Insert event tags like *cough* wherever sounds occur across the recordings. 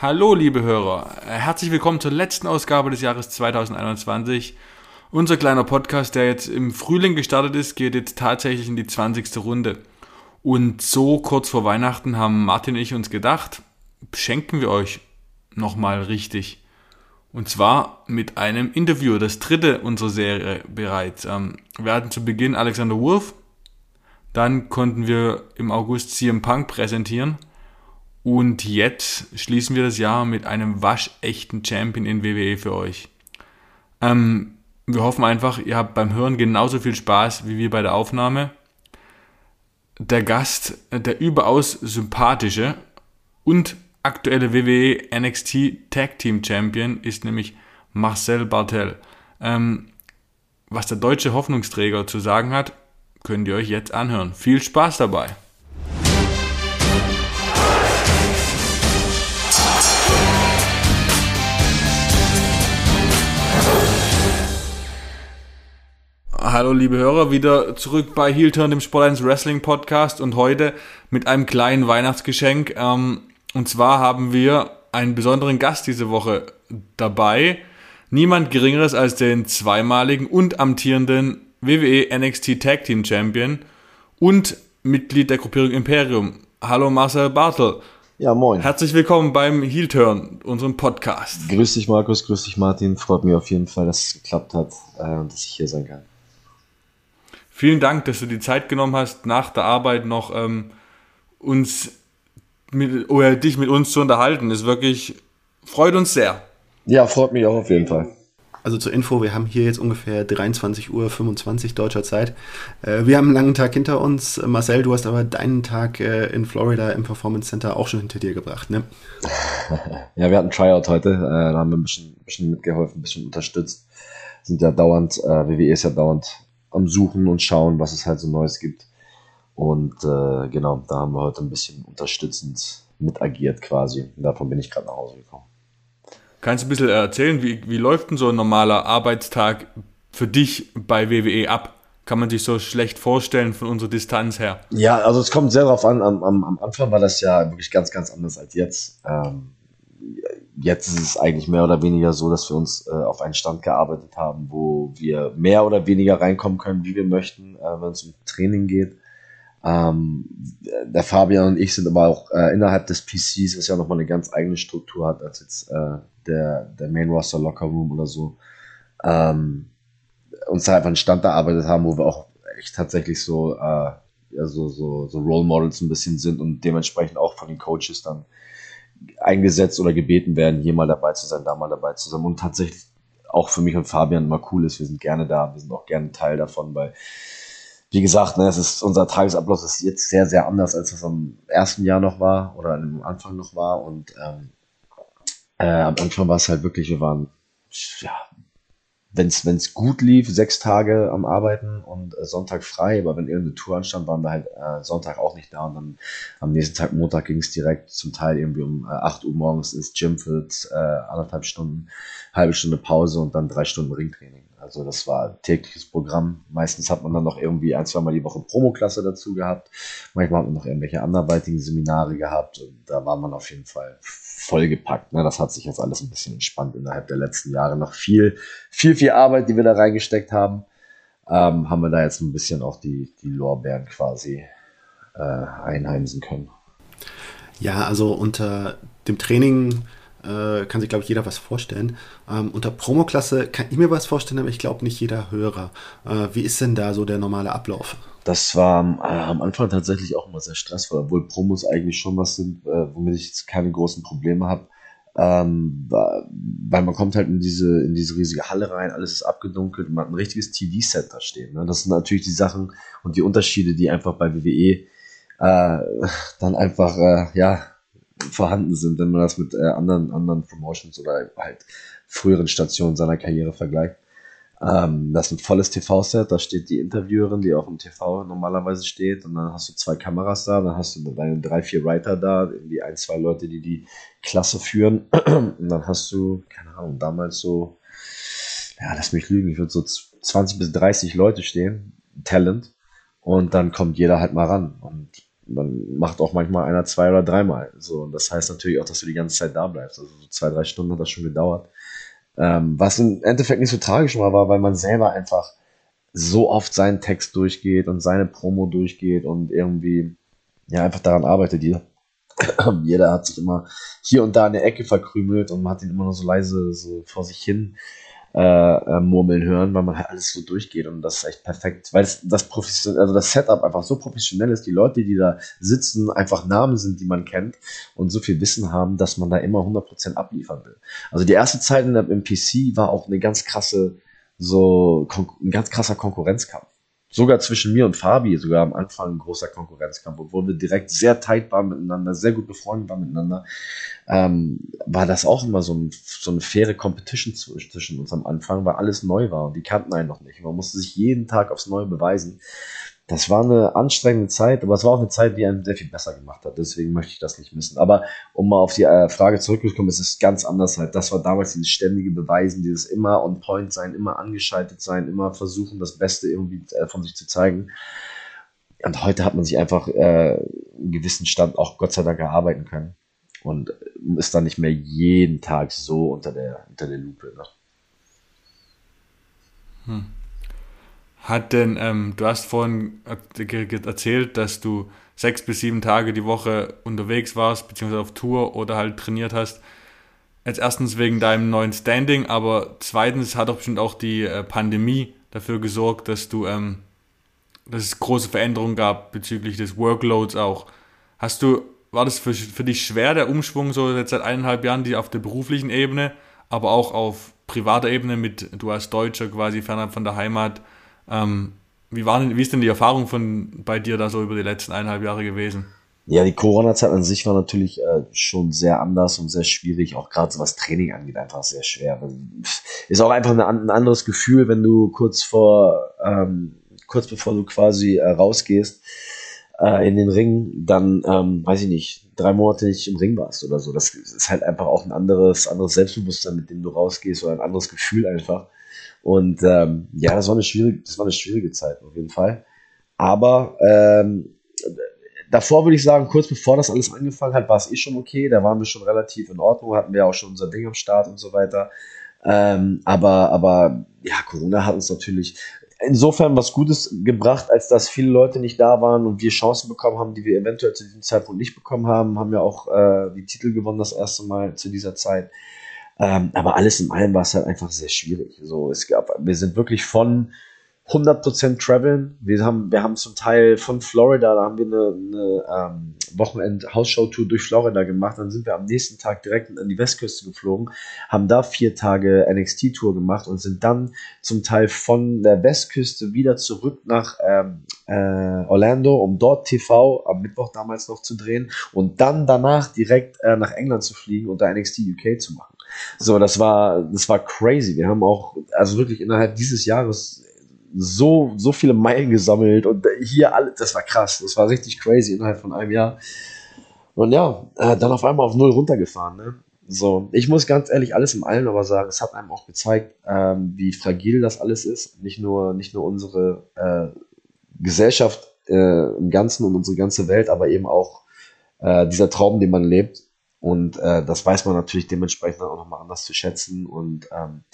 Hallo, liebe Hörer. Herzlich willkommen zur letzten Ausgabe des Jahres 2021. Unser kleiner Podcast, der jetzt im Frühling gestartet ist, geht jetzt tatsächlich in die 20. Runde. Und so kurz vor Weihnachten haben Martin und ich uns gedacht, schenken wir euch nochmal richtig. Und zwar mit einem Interview, das dritte unserer Serie bereits. Ähm, wir hatten zu Beginn Alexander Wolf, dann konnten wir im August CM Punk präsentieren und jetzt schließen wir das Jahr mit einem waschechten Champion in WWE für euch. Ähm, wir hoffen einfach, ihr habt beim Hören genauso viel Spaß wie wir bei der Aufnahme. Der Gast, der überaus sympathische und aktuelle WWE NXT Tag Team Champion ist nämlich Marcel Bartel. Ähm, was der deutsche Hoffnungsträger zu sagen hat, könnt ihr euch jetzt anhören. Viel Spaß dabei! Hallo liebe Hörer, wieder zurück bei Heel Turn, dem Sport 1 Wrestling Podcast und heute mit einem kleinen Weihnachtsgeschenk. Ähm, und zwar haben wir einen besonderen Gast diese Woche dabei. Niemand geringeres als den zweimaligen und amtierenden WWE NXT Tag Team Champion und Mitglied der Gruppierung Imperium. Hallo Marcel Bartel. Ja, moin. Herzlich willkommen beim Heel Turn, unserem Podcast. Grüß dich Markus, grüß dich Martin. Freut mich auf jeden Fall, dass es geklappt hat äh, und dass ich hier sein kann. Vielen Dank, dass du die Zeit genommen hast, nach der Arbeit noch ähm, uns mit, oder dich mit uns zu unterhalten. Das wirklich freut uns sehr. Ja, freut mich auch auf jeden Fall. Also zur Info, wir haben hier jetzt ungefähr 23.25 Uhr deutscher Zeit. Äh, wir haben einen langen Tag hinter uns. Marcel, du hast aber deinen Tag äh, in Florida im Performance Center auch schon hinter dir gebracht, ne? *laughs* ja, wir hatten Tryout heute. Äh, da haben wir ein bisschen, ein bisschen mitgeholfen, ein bisschen unterstützt. Sind ja dauernd, WWE ist ja dauernd am Suchen und schauen, was es halt so Neues gibt. Und äh, genau, da haben wir heute ein bisschen unterstützend mit agiert quasi. Und davon bin ich gerade nach Hause gekommen. Kannst du ein bisschen erzählen, wie, wie läuft denn so ein normaler Arbeitstag für dich bei WWE ab? Kann man sich so schlecht vorstellen von unserer Distanz her? Ja, also es kommt sehr darauf an. Am, am, am Anfang war das ja wirklich ganz, ganz anders als jetzt. Ähm, jetzt ist es eigentlich mehr oder weniger so, dass wir uns äh, auf einen Stand gearbeitet haben, wo wir mehr oder weniger reinkommen können, wie wir möchten, äh, wenn es um Training geht. Ähm, der Fabian und ich sind aber auch äh, innerhalb des PCs, was ja nochmal eine ganz eigene Struktur hat, als jetzt äh, der, der Main Roster Locker Room oder so, ähm, uns da einfach einen Stand erarbeitet haben, wo wir auch echt tatsächlich so, äh, ja, so, so, so Role Models ein bisschen sind und dementsprechend auch von den Coaches dann eingesetzt oder gebeten werden, hier mal dabei zu sein, da mal dabei zu sein. Und tatsächlich auch für mich und Fabian immer cool ist. Wir sind gerne da, wir sind auch gerne Teil davon, weil, wie gesagt, ne, es ist, unser Tagesablauf ist jetzt sehr, sehr anders, als es am ersten Jahr noch war oder am Anfang noch war. Und ähm, äh, am Anfang war es halt wirklich, wir waren ja, wenn es gut lief, sechs Tage am Arbeiten und äh, Sonntag frei, aber wenn irgendeine Tour anstand, waren wir halt äh, Sonntag auch nicht da und dann am nächsten Tag Montag ging es direkt zum Teil irgendwie um äh, 8 Uhr morgens ins Gym für äh, anderthalb Stunden, halbe Stunde Pause und dann drei Stunden Ringtraining. Also das war tägliches Programm. Meistens hat man dann noch irgendwie ein, zwei Mal die Woche Promoklasse dazu gehabt. Manchmal hat man noch irgendwelche anderweitigen Seminare gehabt und da war man auf jeden Fall vollgepackt. Ne? Das hat sich jetzt alles ein bisschen entspannt innerhalb der letzten Jahre. Noch viel, viel, viel Arbeit, die wir da reingesteckt haben. Ähm, haben wir da jetzt ein bisschen auch die, die Lorbeeren quasi äh, einheimsen können. Ja, also unter dem Training äh, kann sich, glaube ich, jeder was vorstellen. Ähm, unter Promoklasse kann ich mir was vorstellen, aber ich glaube nicht jeder Hörer. Äh, wie ist denn da so der normale Ablauf? Das war äh, am Anfang tatsächlich auch immer sehr stressvoll, obwohl Promos eigentlich schon was sind, äh, womit ich jetzt keine großen Probleme habe. Ähm, weil man kommt halt in diese, in diese riesige Halle rein, alles ist abgedunkelt und man hat ein richtiges TV-Set da stehen. Ne? Das sind natürlich die Sachen und die Unterschiede, die einfach bei WWE äh, dann einfach, äh, ja, vorhanden sind, wenn man das mit äh, anderen, anderen Promotions oder halt früheren Stationen seiner Karriere vergleicht. Ähm, das ist ein volles TV-Set, da steht die Interviewerin, die auch im TV normalerweise steht, und dann hast du zwei Kameras da, dann hast du deine drei, vier Writer da, irgendwie ein, zwei Leute, die die Klasse führen, *clears throat* und dann hast du, keine Ahnung, damals so, ja, lass mich lügen, ich würde so 20 bis 30 Leute stehen, Talent, und dann kommt jeder halt mal ran. Und dann macht auch manchmal einer zwei oder dreimal. So, und das heißt natürlich auch, dass du die ganze Zeit da bleibst. Also so zwei, drei Stunden hat das schon gedauert. Ähm, was im Endeffekt nicht so tragisch war, war, weil man selber einfach so oft seinen Text durchgeht und seine Promo durchgeht und irgendwie ja einfach daran arbeitet. Jeder, *coughs* jeder hat sich immer hier und da in der Ecke verkrümelt und man hat ihn immer nur so leise so vor sich hin äh, äh, murmeln hören, weil man halt alles so durchgeht und das ist echt perfekt, weil das, das, also das Setup einfach so professionell ist, die Leute, die da sitzen, einfach Namen sind, die man kennt und so viel Wissen haben, dass man da immer 100% abliefern will. Also die erste Zeit in der, im PC war auch eine ganz krasse, so ein ganz krasser Konkurrenzkampf sogar zwischen mir und Fabi, sogar am Anfang ein großer Konkurrenzkampf, obwohl wir direkt sehr tight waren miteinander, sehr gut befreundet waren miteinander, ähm, war das auch immer so, ein, so eine faire Competition zwischen uns am Anfang, weil alles neu war und die kannten einen noch nicht. Man musste sich jeden Tag aufs Neue beweisen das war eine anstrengende Zeit, aber es war auch eine Zeit, die einen sehr viel besser gemacht hat. Deswegen möchte ich das nicht missen. Aber um mal auf die äh, Frage zurückzukommen, es ist ganz anders halt. Das war damals dieses ständige Beweisen, dieses immer on point sein, immer angeschaltet sein, immer versuchen, das Beste irgendwie äh, von sich zu zeigen. Und heute hat man sich einfach äh, einen gewissen Stand auch Gott sei Dank erarbeiten können. Und ist dann nicht mehr jeden Tag so unter der, unter der Lupe. Ne? Hm. Hat denn, ähm, du hast vorhin erzählt, dass du sechs bis sieben Tage die Woche unterwegs warst, beziehungsweise auf Tour oder halt trainiert hast. Jetzt erstens wegen deinem neuen Standing, aber zweitens hat doch bestimmt auch die äh, Pandemie dafür gesorgt, dass du, ähm, dass es große Veränderungen gab bezüglich des Workloads auch. Hast du, war das für, für dich schwer, der Umschwung so jetzt seit eineinhalb Jahren, die auf der beruflichen Ebene, aber auch auf privater Ebene mit, du als Deutscher quasi fernab von der Heimat, ähm, wie, war wie ist denn die Erfahrung von bei dir da so über die letzten eineinhalb Jahre gewesen? Ja, die Corona-Zeit an sich war natürlich äh, schon sehr anders und sehr schwierig, auch gerade so was Training angeht, einfach sehr schwer. Ist auch einfach eine, ein anderes Gefühl, wenn du kurz vor, ähm, kurz bevor du quasi äh, rausgehst äh, in den Ring, dann, ähm, weiß ich nicht, drei Monate nicht im Ring warst oder so. Das ist halt einfach auch ein anderes, anderes Selbstbewusstsein, mit dem du rausgehst oder ein anderes Gefühl einfach. Und ähm, ja, das war, eine schwierige, das war eine schwierige Zeit auf jeden Fall. Aber ähm, davor würde ich sagen, kurz bevor das alles angefangen hat, war es eh schon okay. Da waren wir schon relativ in Ordnung, hatten wir auch schon unser Ding am Start und so weiter. Ähm, aber, aber ja, Corona hat uns natürlich insofern was Gutes gebracht, als dass viele Leute nicht da waren und wir Chancen bekommen haben, die wir eventuell zu diesem Zeitpunkt nicht bekommen haben. Haben ja auch äh, die Titel gewonnen das erste Mal zu dieser Zeit. Ähm, aber alles in allem war es halt einfach sehr schwierig. So, es gab, wir sind wirklich von 100% traveln. Wir haben, wir haben zum Teil von Florida, da haben wir eine, eine ähm, Wochenend-Hausshow-Tour durch Florida gemacht. Dann sind wir am nächsten Tag direkt an die Westküste geflogen, haben da vier Tage NXT-Tour gemacht und sind dann zum Teil von der Westküste wieder zurück nach ähm, äh, Orlando, um dort TV am Mittwoch damals noch zu drehen und dann danach direkt äh, nach England zu fliegen und da NXT UK zu machen. So, das war, das war crazy. Wir haben auch, also wirklich innerhalb dieses Jahres so, so viele Meilen gesammelt und hier alles, das war krass. Das war richtig crazy innerhalb von einem Jahr. Und ja, äh, dann auf einmal auf Null runtergefahren, ne? So, ich muss ganz ehrlich alles im Allen aber sagen, es hat einem auch gezeigt, ähm, wie fragil das alles ist. Nicht nur, nicht nur unsere äh, Gesellschaft äh, im Ganzen und unsere ganze Welt, aber eben auch äh, dieser Traum, den man lebt. Und äh, das weiß man natürlich dementsprechend auch nochmal anders zu schätzen. Und ähm,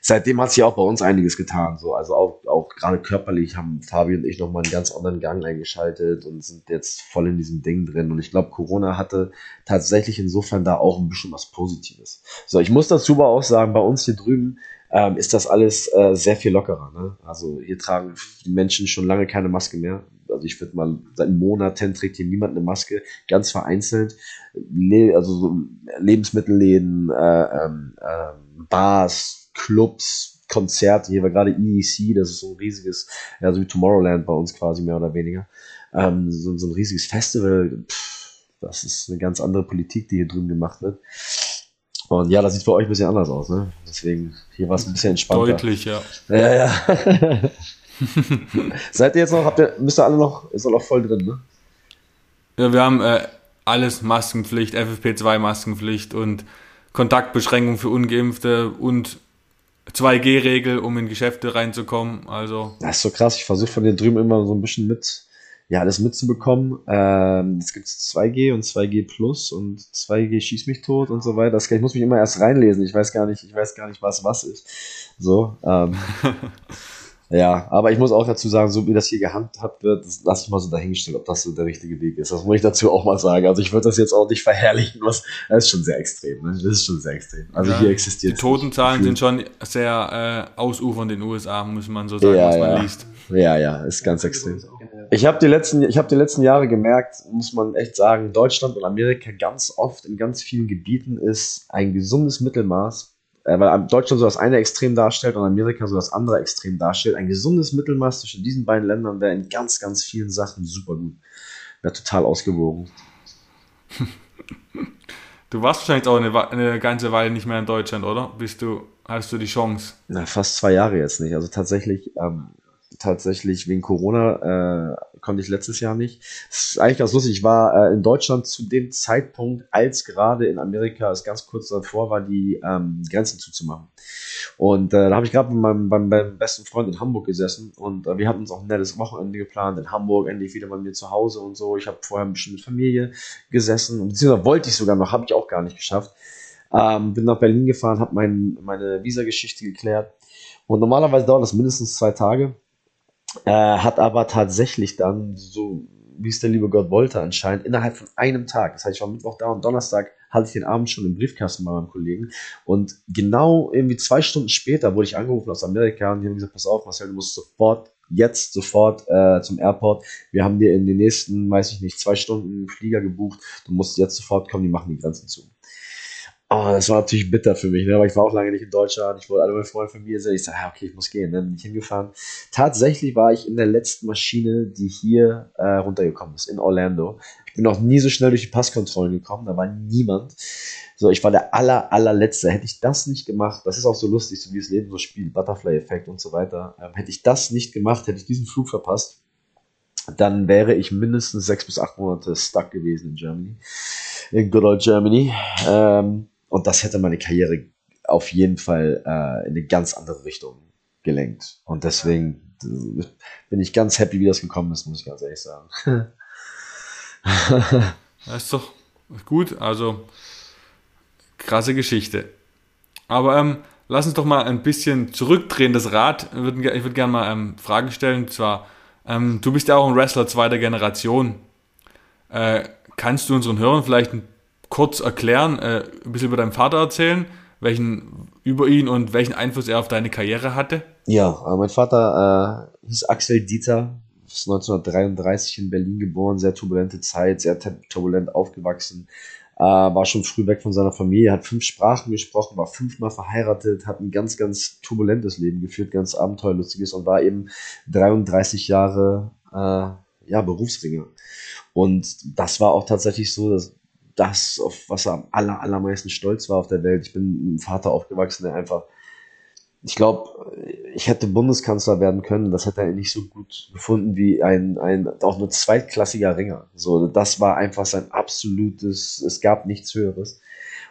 seitdem hat sich auch bei uns einiges getan. So, also auch, auch gerade körperlich haben Fabi und ich nochmal einen ganz anderen Gang eingeschaltet und sind jetzt voll in diesem Ding drin. Und ich glaube, Corona hatte tatsächlich insofern da auch ein bisschen was Positives. So, ich muss dazu aber auch sagen, bei uns hier drüben ähm, ist das alles äh, sehr viel lockerer. Ne? Also hier tragen die Menschen schon lange keine Maske mehr. Also ich würde mal, seit Monaten trägt hier niemand eine Maske, ganz vereinzelt. Le also so Lebensmittelläden, äh, äh, Bars, Clubs, Konzerte. Hier war gerade EEC, das ist so ein riesiges, ja, so wie Tomorrowland bei uns quasi mehr oder weniger. Ähm, so, so ein riesiges Festival. Pff, das ist eine ganz andere Politik, die hier drüben gemacht wird. Und ja, das sieht für euch ein bisschen anders aus, ne? Deswegen, hier war es ein bisschen entspannter. Deutlich, ja. Ja, ja. *laughs* Seid ihr jetzt noch, habt ihr, müsst ihr alle noch, ist noch voll drin, ne? Ja, wir haben äh, alles Maskenpflicht, FFP2 Maskenpflicht und Kontaktbeschränkung für Ungeimpfte und 2G-Regel, um in Geschäfte reinzukommen. Also. Das ist so krass. Ich versuche von dir drüben immer so ein bisschen mit ja, alles mitzubekommen. Ähm, es gibt 2G und 2G Plus und 2G schieß mich tot und so weiter. Das, ich muss mich immer erst reinlesen. Ich weiß gar nicht, ich weiß gar nicht, was was ist. So, ähm, *laughs* ja, aber ich muss auch dazu sagen, so wie das hier gehandhabt wird, das lasse ich mal so dahingestellt, ob das so der richtige Weg ist. Das muss ich dazu auch mal sagen. Also ich würde das jetzt auch nicht verherrlichen, was, das ist schon sehr extrem, ne? Das ist schon sehr extrem. Also ja, hier existiert. Die Totenzahlen sind schon sehr äh, ausufernd in den USA, muss man so sagen, ja, was man ja. liest. Ja, ja, ist ganz extrem. Ich habe die, letzten, ich hab die letzten Jahre gemerkt, muss man echt sagen, Deutschland und Amerika ganz oft in ganz vielen Gebieten ist ein gesundes Mittelmaß äh, weil Deutschland so das eine Extrem darstellt und Amerika so das andere Extrem darstellt. Ein gesundes Mittelmaß zwischen diesen beiden Ländern wäre in ganz, ganz vielen Sachen super gut. Wäre total ausgewogen. *laughs* Du warst wahrscheinlich auch eine, eine, ganze Weile nicht mehr in Deutschland, oder? Bist du, hast du die Chance? Na, fast zwei Jahre jetzt nicht. Also tatsächlich ähm, tatsächlich wegen Corona äh, konnte ich letztes Jahr nicht. Das ist eigentlich ganz lustig. Ich war äh, in Deutschland zu dem Zeitpunkt, als gerade in Amerika es ganz kurz davor war, die ähm, Grenzen zuzumachen. Und äh, da habe ich gerade mit meinem, meinem, meinem, besten Freund in Hamburg gesessen und äh, wir hatten uns auch ein nettes Wochenende geplant in Hamburg, endlich wieder bei mir zu Hause und so. Ich habe vorher ein bisschen mit Familie gesessen beziehungsweise wollte ich sogar noch, habe ich auch gar nicht geschafft. Ähm, bin nach Berlin gefahren, habe mein, meine Visa-Geschichte geklärt. Und normalerweise dauert das mindestens zwei Tage. Äh, hat aber tatsächlich dann, so wie es der liebe Gott wollte, anscheinend innerhalb von einem Tag, das heißt, ich war Mittwoch da und Donnerstag hatte ich den Abend schon im Briefkasten bei meinem Kollegen und genau irgendwie zwei Stunden später wurde ich angerufen aus Amerika und die haben gesagt, pass auf Marcel, du musst sofort, jetzt sofort äh, zum Airport, wir haben dir in den nächsten, weiß ich nicht, zwei Stunden Flieger gebucht, du musst jetzt sofort kommen, die machen die Grenzen zu. Oh, das war natürlich bitter für mich, ne? weil ich war auch lange nicht in Deutschland. Ich wollte alle meine Freunde von mir sehen. Ich sage, ja, okay, ich muss gehen. Dann bin ich hingefahren. Tatsächlich war ich in der letzten Maschine, die hier äh, runtergekommen ist, in Orlando. Ich bin noch nie so schnell durch die Passkontrollen gekommen. Da war niemand. So, ich war der aller, allerletzte. Hätte ich das nicht gemacht, das ist auch so lustig, so wie das Leben so spielt, Butterfly-Effekt und so weiter. Ähm, hätte ich das nicht gemacht, hätte ich diesen Flug verpasst, dann wäre ich mindestens sechs bis acht Monate stuck gewesen in Germany. In good old Germany. Ähm, und das hätte meine Karriere auf jeden Fall äh, in eine ganz andere Richtung gelenkt. Und deswegen äh, bin ich ganz happy, wie das gekommen ist, muss ich ganz ehrlich sagen. *laughs* das ist doch gut. Also krasse Geschichte. Aber ähm, lass uns doch mal ein bisschen zurückdrehen, das Rad. Ich würde, ich würde gerne mal ähm, Fragen stellen. Und zwar, ähm, du bist ja auch ein Wrestler zweiter Generation. Äh, kannst du unseren Hörern vielleicht ein kurz erklären, äh, ein bisschen über deinen Vater erzählen, welchen über ihn und welchen Einfluss er auf deine Karriere hatte? Ja, äh, mein Vater äh, hieß Axel Dieter, ist 1933 in Berlin geboren, sehr turbulente Zeit, sehr turbulent aufgewachsen, äh, war schon früh weg von seiner Familie, hat fünf Sprachen gesprochen, war fünfmal verheiratet, hat ein ganz, ganz turbulentes Leben geführt, ganz abenteuerlustiges und war eben 33 Jahre äh, ja, Berufsringer. Und das war auch tatsächlich so, dass das, auf was er am aller, allermeisten stolz war auf der Welt. Ich bin mit einem Vater aufgewachsen, der einfach, ich glaube, ich hätte Bundeskanzler werden können. Das hätte er nicht so gut gefunden wie ein, ein auch nur zweitklassiger Ringer. So, das war einfach sein absolutes, es gab nichts Höheres.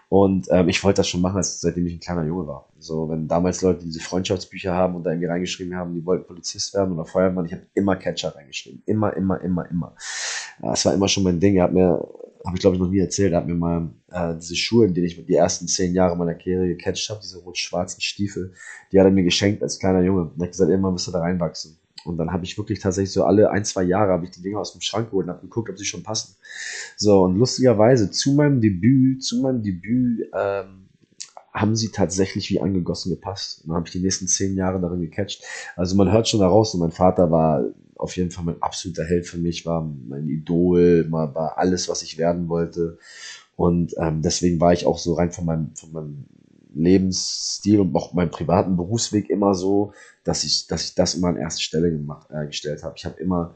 Und ähm, ich wollte das schon machen, seitdem ich ein kleiner Junge war. So, wenn damals Leute diese Freundschaftsbücher haben und da irgendwie reingeschrieben haben, die wollten Polizist werden oder Feuermann, ich habe immer Catcher reingeschrieben. Immer, immer, immer, immer. Das war immer schon mein Ding. Er hat mir habe ich glaube ich noch nie erzählt, er hat mir mal äh, diese Schuhe, in denen ich die ersten zehn Jahre meiner Karriere gecatcht habe, diese rot-schwarzen Stiefel, die hat er mir geschenkt als kleiner Junge. Und hat gesagt, irgendwann müsst ihr da reinwachsen. Und dann habe ich wirklich tatsächlich so alle ein, zwei Jahre habe ich die Dinger aus dem Schrank geholt und habe geguckt, ob sie schon passen. So, und lustigerweise zu meinem Debüt, zu meinem Debüt ähm, haben sie tatsächlich wie angegossen gepasst. Und dann habe ich die nächsten zehn Jahre darin gecatcht. Also man hört schon daraus, und mein Vater war auf jeden Fall mein absoluter Held für mich, war mein Idol, war alles, was ich werden wollte. Und ähm, deswegen war ich auch so rein von meinem, von meinem Lebensstil und auch meinem privaten Berufsweg immer so, dass ich, dass ich das immer an erste Stelle gemacht, äh, gestellt habe. Ich habe immer,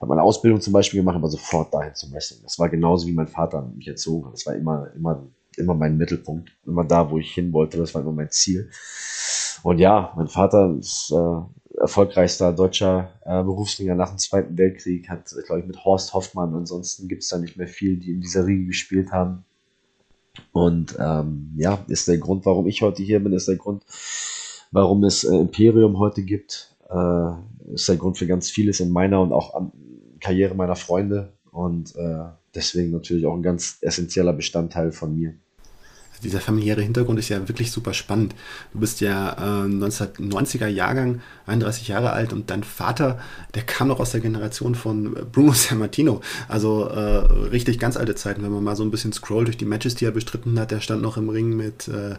habe meine Ausbildung zum Beispiel gemacht, aber sofort dahin zum Wrestling. Das war genauso wie mein Vater mich erzogen hat. Das war immer, immer, immer mein Mittelpunkt, immer da, wo ich hin wollte. Das war immer mein Ziel. Und ja, mein Vater ist äh, erfolgreichster deutscher äh, Berufsringer nach dem Zweiten Weltkrieg, hat, glaube ich, mit Horst Hoffmann. Ansonsten gibt es da nicht mehr viel, die in dieser Riege gespielt haben. Und ähm, ja, ist der Grund, warum ich heute hier bin, ist der Grund, warum es äh, Imperium heute gibt. Äh, ist der Grund für ganz vieles in meiner und auch an, Karriere meiner Freunde und äh, deswegen natürlich auch ein ganz essentieller Bestandteil von mir dieser familiäre Hintergrund ist ja wirklich super spannend. Du bist ja äh, 1990er Jahrgang, 31 Jahre alt und dein Vater, der kam noch aus der Generation von Bruno *laughs* Sammartino. Also äh, richtig ganz alte Zeiten, wenn man mal so ein bisschen scrollt durch die Matches, die er bestritten hat. Der stand noch im Ring mit, äh,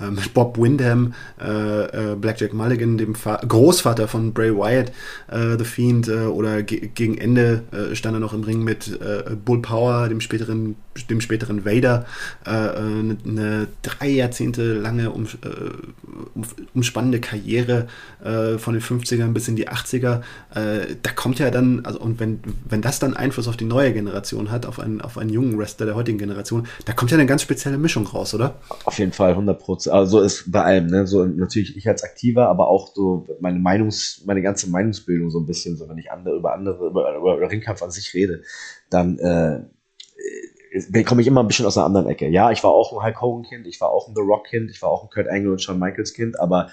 äh mit Bob Windham, äh, äh, Blackjack Mulligan, dem Fa Großvater von Bray Wyatt, The Fiend, oder ge gegen Ende stand er noch im Ring mit Bull Power, dem späteren, dem späteren Vader. eine eine drei Jahrzehnte lange um, äh, umspannende Karriere äh, von den 50ern bis in die 80er. Äh, da kommt ja dann, also und wenn, wenn das dann Einfluss auf die neue Generation hat, auf einen, auf einen jungen Wrestler der heutigen Generation, da kommt ja eine ganz spezielle Mischung raus, oder? Auf jeden Fall, 100 Prozent. Also ist bei allem, ne? So natürlich ich als Aktiver, aber auch so meine Meinungs, meine ganze Meinungsbildung so ein bisschen, so wenn ich andere über andere, über, über Ringkampf an sich rede, dann äh, komme ich immer ein bisschen aus einer anderen Ecke. Ja, ich war auch ein Hulk Hogan-Kind, ich war auch ein The Rock-Kind, ich war auch ein Kurt Angle und Shawn Michaels-Kind, aber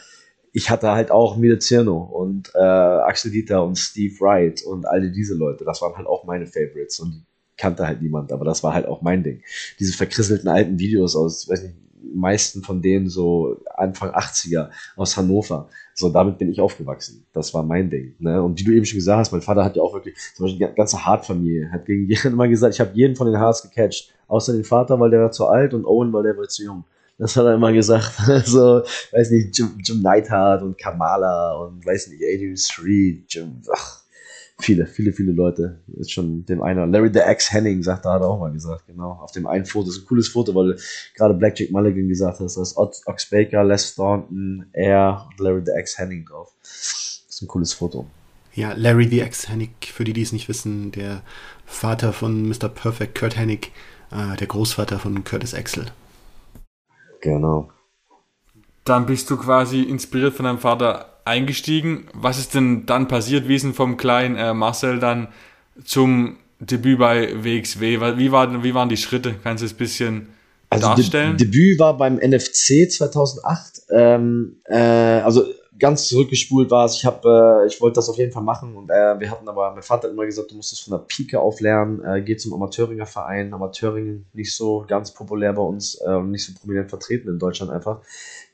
ich hatte halt auch Mide Zirno und äh, Axel Dieter und Steve Wright und alle diese Leute. Das waren halt auch meine Favorites und kannte halt niemand, aber das war halt auch mein Ding. Diese verkrisselten alten Videos aus, weiß nicht, meisten von denen so Anfang 80er aus Hannover. So, damit bin ich aufgewachsen. Das war mein Ding. Ne? Und wie du eben schon gesagt hast, mein Vater hat ja auch wirklich, zum Beispiel die ganze Hart-Familie, hat gegen jeden immer gesagt, ich habe jeden von den Haars gecatcht. Außer den Vater, weil der war zu alt und Owen, weil der war zu jung. Das hat er immer gesagt. *laughs* so, weiß nicht, Jim, Jim Neidhart und Kamala und weiß nicht, Adrian Street, Jim, ach, viele, viele, viele Leute. Ist schon dem einer. Larry the X Henning sagt, da hat er auch mal gesagt, genau. Auf dem einen Foto. Das ist ein cooles Foto, weil gerade Blackjack Mulligan gesagt hast, da ist Ox Baker, Les Thornton, er und Larry the X Henning drauf. Das ist ein cooles Foto. Ja, Larry the X Hennig, für die, die es nicht wissen, der Vater von Mr. Perfect, Kurt Hennig, äh, der Großvater von Curtis Axel. Genau. Dann bist du quasi inspiriert von deinem Vater eingestiegen. Was ist denn dann passiert? Wie ist denn vom kleinen äh, Marcel dann zum Debüt bei WXW? Wie, war, wie waren die Schritte? Kannst du es ein bisschen also darstellen? De Debüt war beim NFC 2008. Ähm, äh, also ganz zurückgespult war es. Ich äh, ich wollte das auf jeden Fall machen und äh, wir hatten aber, mein Vater hat immer gesagt, du musst es von der Pike auf lernen. Äh, geh zum Amateuringer Verein. Amateuring nicht so ganz populär bei uns äh, und nicht so prominent vertreten in Deutschland einfach.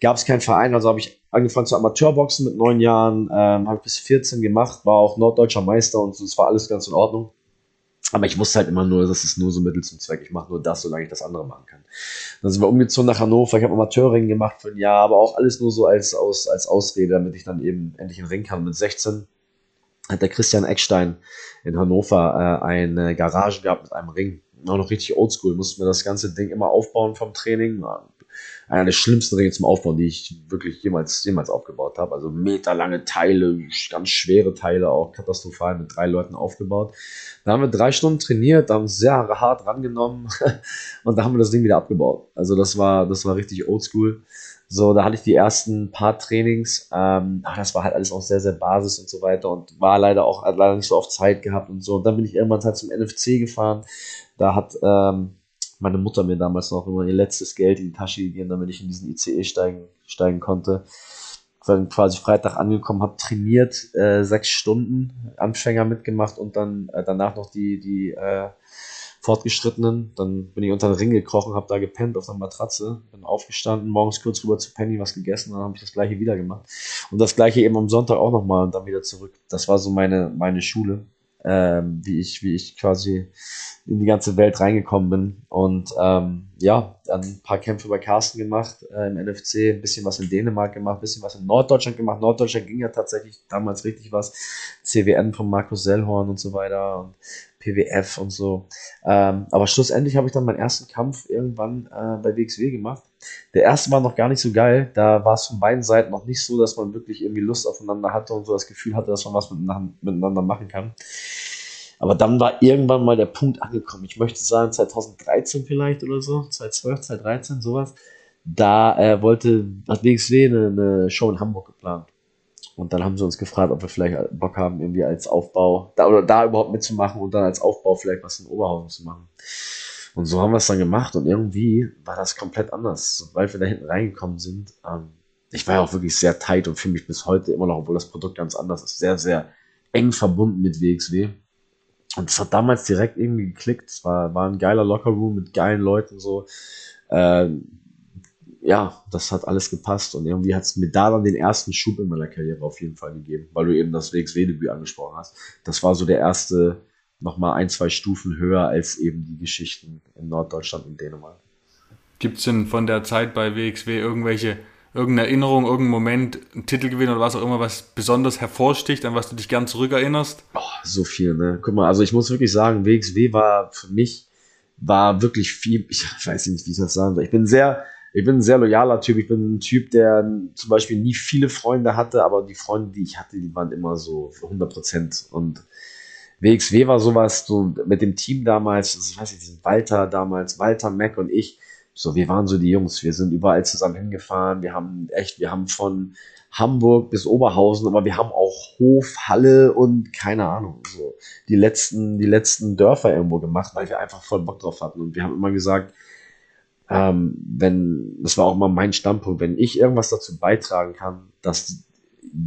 Gab es keinen Verein, also habe ich angefangen zu Amateurboxen mit neun Jahren, ähm, habe ich bis 14 gemacht, war auch norddeutscher Meister und das war alles ganz in Ordnung. Aber ich wusste halt immer nur, das ist nur so Mittel zum Zweck. Ich mache nur das, solange ich das andere machen kann. Dann sind wir umgezogen nach Hannover. Ich habe Amateurring gemacht für ein Jahr, aber auch alles nur so als, aus, als Ausrede, damit ich dann eben endlich in den Ring kann. Mit 16 hat der Christian Eckstein in Hannover äh, eine Garage gehabt mit einem Ring. Auch noch richtig oldschool. Mussten wir das ganze Ding immer aufbauen vom Training einer der schlimmsten Ringe zum Aufbauen, die ich wirklich jemals, jemals aufgebaut habe. Also meterlange Teile, ganz schwere Teile, auch katastrophal mit drei Leuten aufgebaut. Da haben wir drei Stunden trainiert, haben sehr hart rangenommen *laughs* und da haben wir das Ding wieder abgebaut. Also das war, das war richtig oldschool. So, da hatte ich die ersten paar Trainings, ähm, ach, das war halt alles auch sehr, sehr Basis und so weiter und war leider auch leider nicht so oft Zeit gehabt und so. Und dann bin ich irgendwann halt zum NFC gefahren. Da hat ähm, meine Mutter mir damals noch immer ihr letztes Geld in die Tasche gegeben, damit ich in diesen ICE steigen, steigen konnte. Dann quasi Freitag angekommen, habe trainiert, äh, sechs Stunden Anfänger mitgemacht und dann äh, danach noch die, die äh, Fortgeschrittenen. Dann bin ich unter den Ring gekrochen, habe da gepennt auf der Matratze, bin aufgestanden, morgens kurz rüber zu Penny was gegessen, dann habe ich das gleiche wieder gemacht. Und das gleiche eben am Sonntag auch nochmal und dann wieder zurück. Das war so meine, meine Schule ähm, wie ich, wie ich quasi in die ganze Welt reingekommen bin. Und ähm, ja, dann ein paar Kämpfe bei Carsten gemacht, äh, im NFC, ein bisschen was in Dänemark gemacht, ein bisschen was in Norddeutschland gemacht. Norddeutschland ging ja tatsächlich damals richtig was. CWN von Markus Sellhorn und so weiter und PWF und so. Ähm, aber schlussendlich habe ich dann meinen ersten Kampf irgendwann äh, bei WXW gemacht. Der erste war noch gar nicht so geil. Da war es von beiden Seiten noch nicht so, dass man wirklich irgendwie Lust aufeinander hatte und so das Gefühl hatte, dass man was miteinander machen kann. Aber dann war irgendwann mal der Punkt angekommen. Ich möchte sagen 2013 vielleicht oder so, 2012, 2013, sowas. Da äh, wollte, hat WXW eine, eine Show in Hamburg geplant. Und dann haben sie uns gefragt, ob wir vielleicht Bock haben, irgendwie als Aufbau, da, oder da überhaupt mitzumachen und dann als Aufbau vielleicht was in Oberhausen zu machen. Und so haben wir es dann gemacht und irgendwie war das komplett anders. Sobald wir da hinten reingekommen sind, ähm, ich war ja auch wirklich sehr tight und fühle mich bis heute immer noch, obwohl das Produkt ganz anders ist, sehr, sehr eng verbunden mit WXW. und es hat damals direkt irgendwie geklickt. Es war, war ein geiler Lockerroom mit geilen Leuten so. Äh, ja, das hat alles gepasst und irgendwie hat es mir da dann den ersten Schub in meiner Karriere auf jeden Fall gegeben, weil du eben das WXW-Debüt angesprochen hast. Das war so der erste, nochmal ein, zwei Stufen höher als eben die Geschichten in Norddeutschland und Dänemark. Gibt es denn von der Zeit bei WXW irgendwelche, irgendeine Erinnerung, irgendein Moment, ein Titelgewinn oder was auch immer, was besonders hervorsticht, an was du dich gern zurückerinnerst? Oh, so viel, ne? Guck mal, also ich muss wirklich sagen, WXW war für mich, war wirklich viel, *laughs* ich weiß nicht, wie ich das sagen soll. Ich bin sehr, ich bin ein sehr loyaler Typ. Ich bin ein Typ, der zum Beispiel nie viele Freunde hatte, aber die Freunde, die ich hatte, die waren immer so 100 Prozent. Und WXW war sowas, so mit dem Team damals, ich weiß nicht, Walter damals, Walter, Mac und ich, so, wir waren so die Jungs, wir sind überall zusammen hingefahren, wir haben echt, wir haben von Hamburg bis Oberhausen, aber wir haben auch Hof, Halle und keine Ahnung, so die letzten, die letzten Dörfer irgendwo gemacht, weil wir einfach voll Bock drauf hatten. Und wir haben immer gesagt, ähm, wenn, das war auch mal mein Standpunkt, wenn ich irgendwas dazu beitragen kann, dass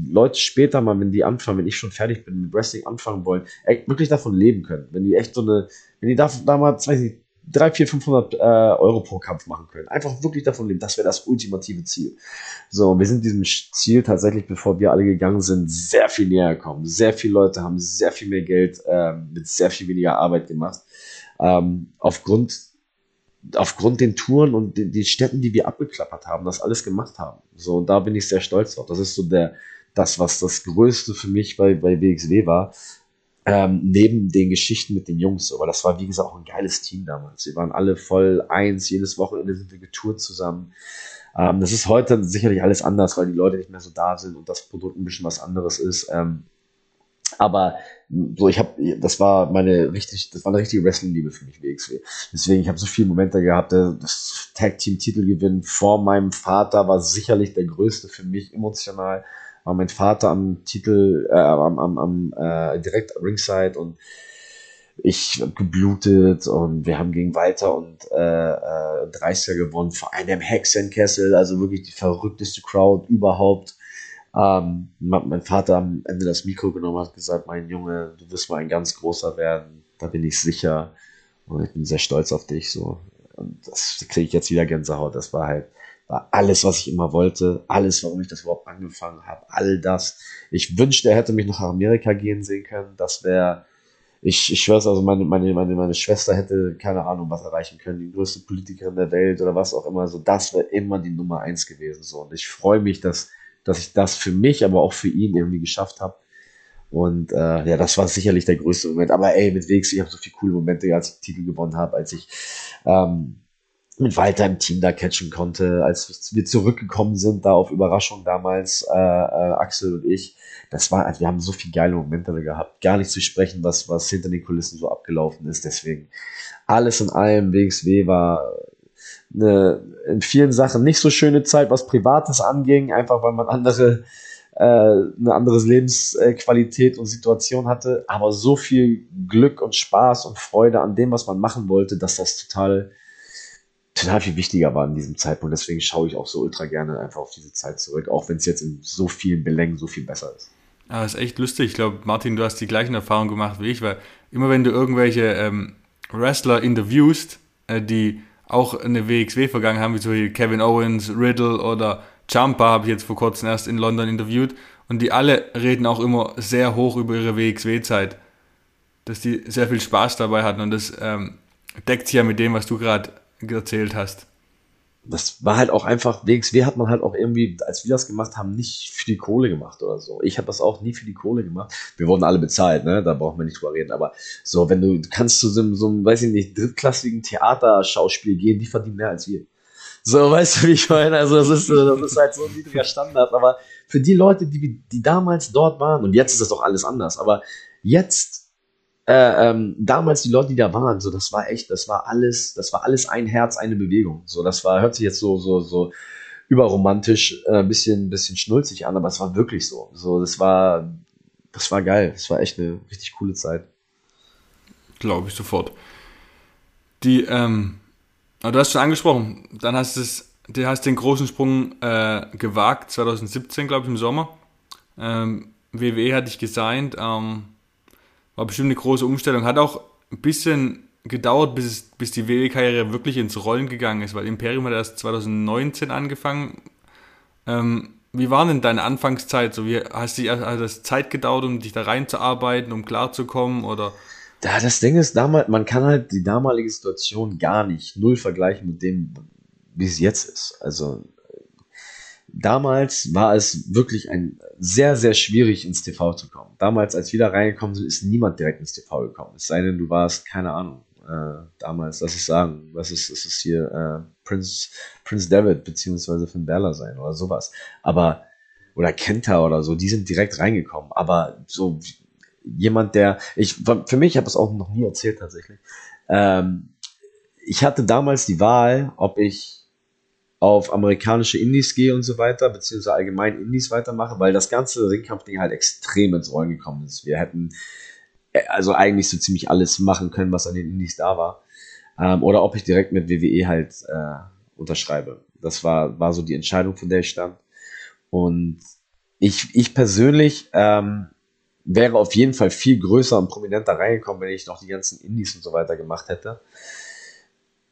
Leute später mal, wenn die anfangen, wenn ich schon fertig bin mit Wrestling anfangen wollen, wirklich davon leben können. Wenn die echt so eine, wenn die da, damals, weiß ich, 3, 4, 500 äh, Euro pro Kampf machen können. Einfach wirklich davon leben. Das wäre das ultimative Ziel. So, wir sind diesem Ziel tatsächlich, bevor wir alle gegangen sind, sehr viel näher gekommen. Sehr viele Leute haben sehr viel mehr Geld äh, mit sehr viel weniger Arbeit gemacht. Ähm, aufgrund, aufgrund den Touren und den, den Städten, die wir abgeklappert haben, das alles gemacht haben. So, und da bin ich sehr stolz drauf. Das ist so der, das, was das Größte für mich bei, bei WXW war ähm, neben den Geschichten mit den Jungs. Aber das war, wie gesagt, auch ein geiles Team damals. Wir waren alle voll eins, jedes Wochenende sind wir getourt zusammen. Ähm, das ist heute sicherlich alles anders, weil die Leute nicht mehr so da sind und das Produkt ein bisschen was anderes ist. Ähm, aber so, ich habe, das war meine richtig, das war eine richtige Wrestling-Liebe für mich, WXW. Deswegen, ich habe so viele Momente gehabt. Das Tag-Team-Titelgewinn vor meinem Vater war sicherlich der größte für mich emotional war mein Vater am Titel, äh, am, am, am äh, direkt ringside und ich hab geblutet und wir haben gegen Walter und äh, äh, 30er gewonnen, vor einem Hexenkessel, also wirklich die verrückteste Crowd überhaupt. Ähm, mein Vater am Ende das Mikro genommen hat gesagt, mein Junge, du wirst mal ein ganz großer werden, da bin ich sicher und ich bin sehr stolz auf dich so. Und das kriege ich jetzt wieder Gänsehaut. Das war halt, war alles, was ich immer wollte, alles, warum ich das überhaupt angefangen habe, all das. Ich wünschte, er hätte mich nach Amerika gehen sehen können. Das wäre, ich, ich schwör's also, meine, meine, meine, meine Schwester hätte keine Ahnung, was erreichen können, die größte Politikerin der Welt oder was auch immer. So, das wäre immer die Nummer eins gewesen. So, und ich freue mich, dass, dass ich das für mich, aber auch für ihn irgendwie geschafft habe. Und äh, ja, das war sicherlich der größte Moment. Aber ey, mit Wegs, ich habe so viele coole Momente, als ich den Titel gewonnen habe, als ich ähm, mit Walter im Team da catchen konnte, als wir zurückgekommen sind, da auf Überraschung damals, äh, äh, Axel und ich. Das war, also wir haben so viele geile Momente gehabt. Gar nicht zu sprechen, was, was hinter den Kulissen so abgelaufen ist. Deswegen alles in allem, WXW war eine, in vielen Sachen nicht so schöne Zeit, was Privates anging, einfach weil man andere, äh, eine andere Lebensqualität und Situation hatte, aber so viel Glück und Spaß und Freude an dem, was man machen wollte, dass das total total viel wichtiger war in diesem Zeitpunkt. Deswegen schaue ich auch so ultra gerne einfach auf diese Zeit zurück, auch wenn es jetzt in so vielen Belängen so viel besser ist. Ja, ist echt lustig. Ich glaube, Martin, du hast die gleichen Erfahrungen gemacht wie ich, weil immer wenn du irgendwelche ähm, Wrestler interviewst, äh, die auch eine WXW-Vergangenheit haben, wie zum Beispiel Kevin Owens, Riddle oder Jumper, habe ich jetzt vor kurzem erst in London interviewt, und die alle reden auch immer sehr hoch über ihre WXW-Zeit, dass die sehr viel Spaß dabei hatten und das ähm, deckt sich ja mit dem, was du gerade erzählt hast. Das war halt auch einfach, WXW hat man halt auch irgendwie, als wir das gemacht haben, nicht für die Kohle gemacht oder so. Ich habe das auch nie für die Kohle gemacht. Wir wurden alle bezahlt, ne? Da brauchen wir nicht drüber reden. Aber so, wenn du kannst zu so einem, so einem weiß ich nicht, drittklassigen Theaterschauspiel gehen, die verdienen mehr als wir. So, weißt du, wie ich meine? Also, das ist, das ist halt so ein niedriger Standard. Aber für die Leute, die, die damals dort waren, und jetzt ist das doch alles anders, aber jetzt äh, ähm, damals die Leute, die da waren, so das war echt, das war alles, das war alles ein Herz, eine Bewegung. So, das war, hört sich jetzt so, so, so überromantisch, äh, bisschen, bisschen schnulzig an, aber es war wirklich so. So, das war, das war geil. Das war echt eine richtig coole Zeit. Glaube ich sofort. Die, ähm, du hast schon angesprochen, dann hast es, du hast den großen Sprung äh, gewagt, 2017, glaube ich, im Sommer. Ähm, WWE hat dich gesigned, ähm, War bestimmt eine große Umstellung. Hat auch ein bisschen gedauert, bis, bis die WWE-Karriere wirklich ins Rollen gegangen ist, weil Imperium hat erst 2019 angefangen. Ähm, wie war denn deine Anfangszeit? So, wie hast du hat das Zeit gedauert, um dich da reinzuarbeiten, um klarzukommen oder? Ja, das Ding ist, damals, man kann halt die damalige Situation gar nicht null vergleichen mit dem, wie es jetzt ist. Also damals war es wirklich ein sehr, sehr schwierig ins TV zu kommen. Damals, als wir da reingekommen sind, ist niemand direkt ins TV gekommen. Es sei denn, du warst, keine Ahnung, äh, damals, lass es sagen, was ist, ist es hier, äh, Prince, Prince David beziehungsweise Finn Balor sein oder sowas. Aber, oder Kenta oder so, die sind direkt reingekommen. Aber so jemand, der, ich, für mich, ich habe es auch noch nie erzählt tatsächlich, ähm, ich hatte damals die Wahl, ob ich auf amerikanische Indies gehe und so weiter, beziehungsweise allgemein Indies weitermache, weil das ganze Ringkampfding halt extrem ins Rollen gekommen ist. Wir hätten äh, also eigentlich so ziemlich alles machen können, was an den Indies da war. Ähm, oder ob ich direkt mit WWE halt äh, unterschreibe. Das war, war so die Entscheidung, von der ich stand. Und ich, ich persönlich ähm, wäre auf jeden Fall viel größer und prominenter reingekommen, wenn ich noch die ganzen Indies und so weiter gemacht hätte.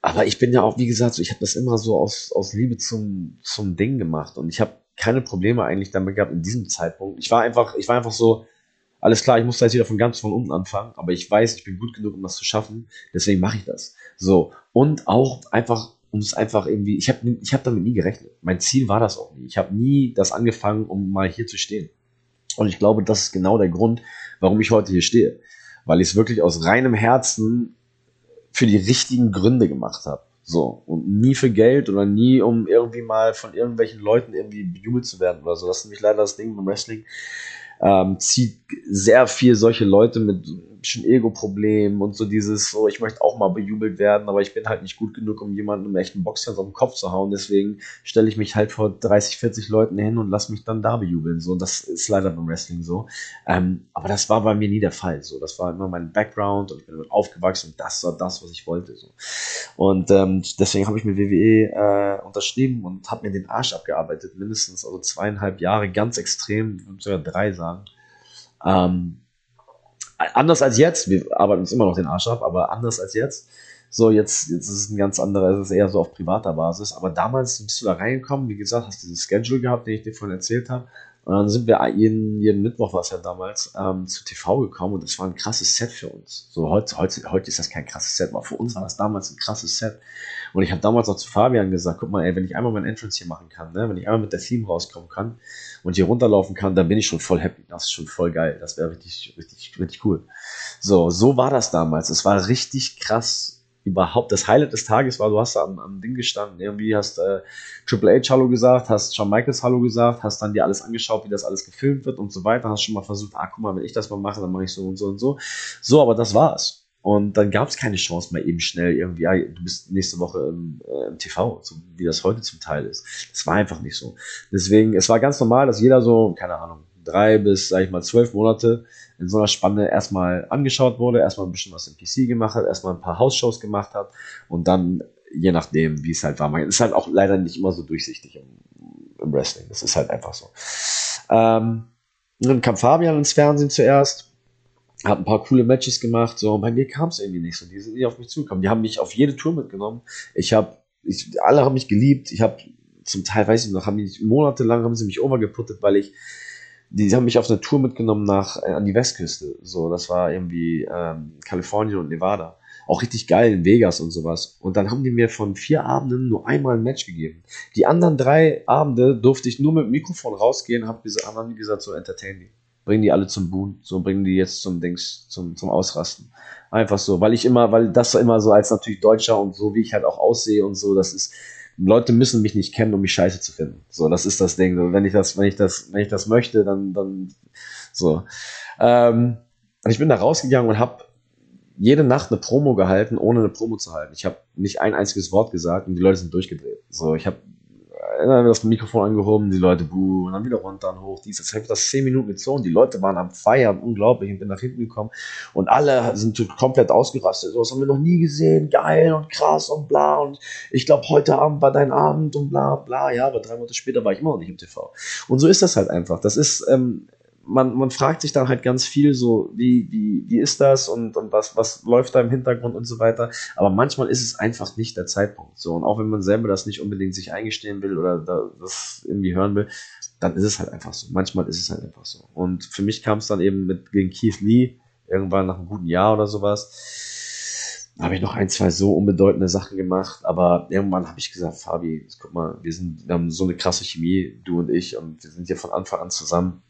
Aber ich bin ja auch, wie gesagt, ich habe das immer so aus, aus Liebe zum, zum Ding gemacht und ich habe keine Probleme eigentlich damit gehabt in diesem Zeitpunkt. Ich war einfach, ich war einfach so, alles klar, ich muss da jetzt wieder von ganz von unten anfangen, aber ich weiß, ich bin gut genug, um das zu schaffen, deswegen mache ich das. So, und auch einfach, um es einfach irgendwie, ich habe ich hab damit nie gerechnet. Mein Ziel war das auch nie. Ich habe nie das angefangen, um mal hier zu stehen. Und ich glaube, das ist genau der Grund, warum ich heute hier stehe. Weil ich es wirklich aus reinem Herzen für die richtigen Gründe gemacht habe. So. Und nie für Geld oder nie, um irgendwie mal von irgendwelchen Leuten irgendwie bejubelt zu werden oder so. Das ist nämlich leider das Ding beim Wrestling ähm, zieht sehr viel solche Leute mit bisschen Ego-Problemen und so dieses, so ich möchte auch mal bejubelt werden, aber ich bin halt nicht gut genug, um jemanden im echten Boxkampf auf den Kopf zu hauen. Deswegen stelle ich mich halt vor 30, 40 Leuten hin und lasse mich dann da bejubeln. So, das ist leider beim Wrestling so. Ähm, aber das war bei mir nie der Fall. So, das war immer mein Background und ich bin damit aufgewachsen und das war das, was ich wollte. So. Und ähm, deswegen habe ich mit WWE äh, unterschrieben und habe mir den Arsch abgearbeitet, mindestens also zweieinhalb Jahre, ganz extrem, sogar drei sagen. Ähm, anders als jetzt, wir arbeiten uns immer noch den Arsch ab, aber anders als jetzt. So, jetzt, jetzt ist es ein ganz anderer, es ist eher so auf privater Basis. Aber damals bist du da reingekommen, wie gesagt, hast diesen Schedule gehabt, den ich dir vorhin erzählt habe. Und dann sind wir jeden, jeden Mittwoch, war es ja damals, ähm, zu TV gekommen und das war ein krasses Set für uns. So heute, heute, heute ist das kein krasses Set, aber für uns war das damals ein krasses Set. Und ich habe damals auch zu Fabian gesagt, guck mal, ey, wenn ich einmal mein Entrance hier machen kann, ne, wenn ich einmal mit der Theme rauskommen kann und hier runterlaufen kann, dann bin ich schon voll happy. Das ist schon voll geil. Das wäre richtig, richtig, richtig cool. So, so war das damals. Es war richtig krass überhaupt das Highlight des Tages war, du hast am, am Ding gestanden, irgendwie hast äh, Triple H Hallo gesagt, hast Shawn Michaels Hallo gesagt, hast dann dir alles angeschaut, wie das alles gefilmt wird und so weiter, hast schon mal versucht, ah, guck mal, wenn ich das mal mache, dann mache ich so und so und so. So, aber das war's. Und dann gab es keine Chance mehr eben schnell irgendwie, ja, du bist nächste Woche im, äh, im TV, so wie das heute zum Teil ist. Das war einfach nicht so. Deswegen, es war ganz normal, dass jeder so, keine Ahnung, drei bis, sag ich mal, zwölf Monate in so einer Spanne erstmal angeschaut wurde, erstmal ein bisschen was im PC gemacht hat, erstmal ein paar Hausshows gemacht hat und dann, je nachdem, wie es halt war, man ist halt auch leider nicht immer so durchsichtig im, im Wrestling. Das ist halt einfach so. Ähm, dann kam Fabian ins Fernsehen zuerst, hat ein paar coole Matches gemacht, so, bei mir kam es irgendwie nicht so. Die sind nicht auf mich zugekommen. Die haben mich auf jede Tour mitgenommen. Ich habe, ich, alle haben mich geliebt. Ich habe zum Teil, weiß ich noch, haben mich monatelang haben sie mich overgeputtet, weil ich die haben mich auf eine Tour mitgenommen nach äh, an die Westküste. So, das war irgendwie ähm, Kalifornien und Nevada. Auch richtig geil in Vegas und sowas. Und dann haben die mir von vier Abenden nur einmal ein Match gegeben. Die anderen drei Abende durfte ich nur mit dem Mikrofon rausgehen, hab haben die gesagt, so entertain die. Bringen die alle zum Boon, so bringen die jetzt zum Dings, zum, zum Ausrasten. Einfach so, weil ich immer, weil das immer so als natürlich Deutscher und so, wie ich halt auch aussehe und so, das ist, Leute müssen mich nicht kennen, um mich scheiße zu finden. So, das ist das Ding. Wenn ich das, wenn ich das, wenn ich das möchte, dann, dann so. Ähm, ich bin da rausgegangen und habe jede Nacht eine Promo gehalten, ohne eine Promo zu halten. Ich habe nicht ein einziges Wort gesagt und die Leute sind durchgedreht. So, ich habe dann haben wir das Mikrofon angehoben, die Leute buh, und dann wieder runter und hoch, dies, ich habe das zehn Minuten gezogen, die Leute waren am Feiern, unglaublich, ich bin nach hinten gekommen. Und alle sind komplett ausgerastet, so was haben wir noch nie gesehen, geil und krass und bla. Und ich glaube, heute Abend war dein Abend und bla bla, ja, aber drei Monate später war ich immer noch nicht im TV. Und so ist das halt einfach, das ist, ähm, man, man fragt sich dann halt ganz viel so, wie, wie, wie ist das und, und was, was läuft da im Hintergrund und so weiter. Aber manchmal ist es einfach nicht der Zeitpunkt. So, und auch wenn man selber das nicht unbedingt sich eingestehen will oder da, das irgendwie hören will, dann ist es halt einfach so. Manchmal ist es halt einfach so. Und für mich kam es dann eben mit gegen Keith Lee, irgendwann nach einem guten Jahr oder sowas. Da habe ich noch ein, zwei so unbedeutende Sachen gemacht, aber irgendwann habe ich gesagt, Fabi, guck mal, wir sind, wir haben so eine krasse Chemie, du und ich, und wir sind ja von Anfang an zusammen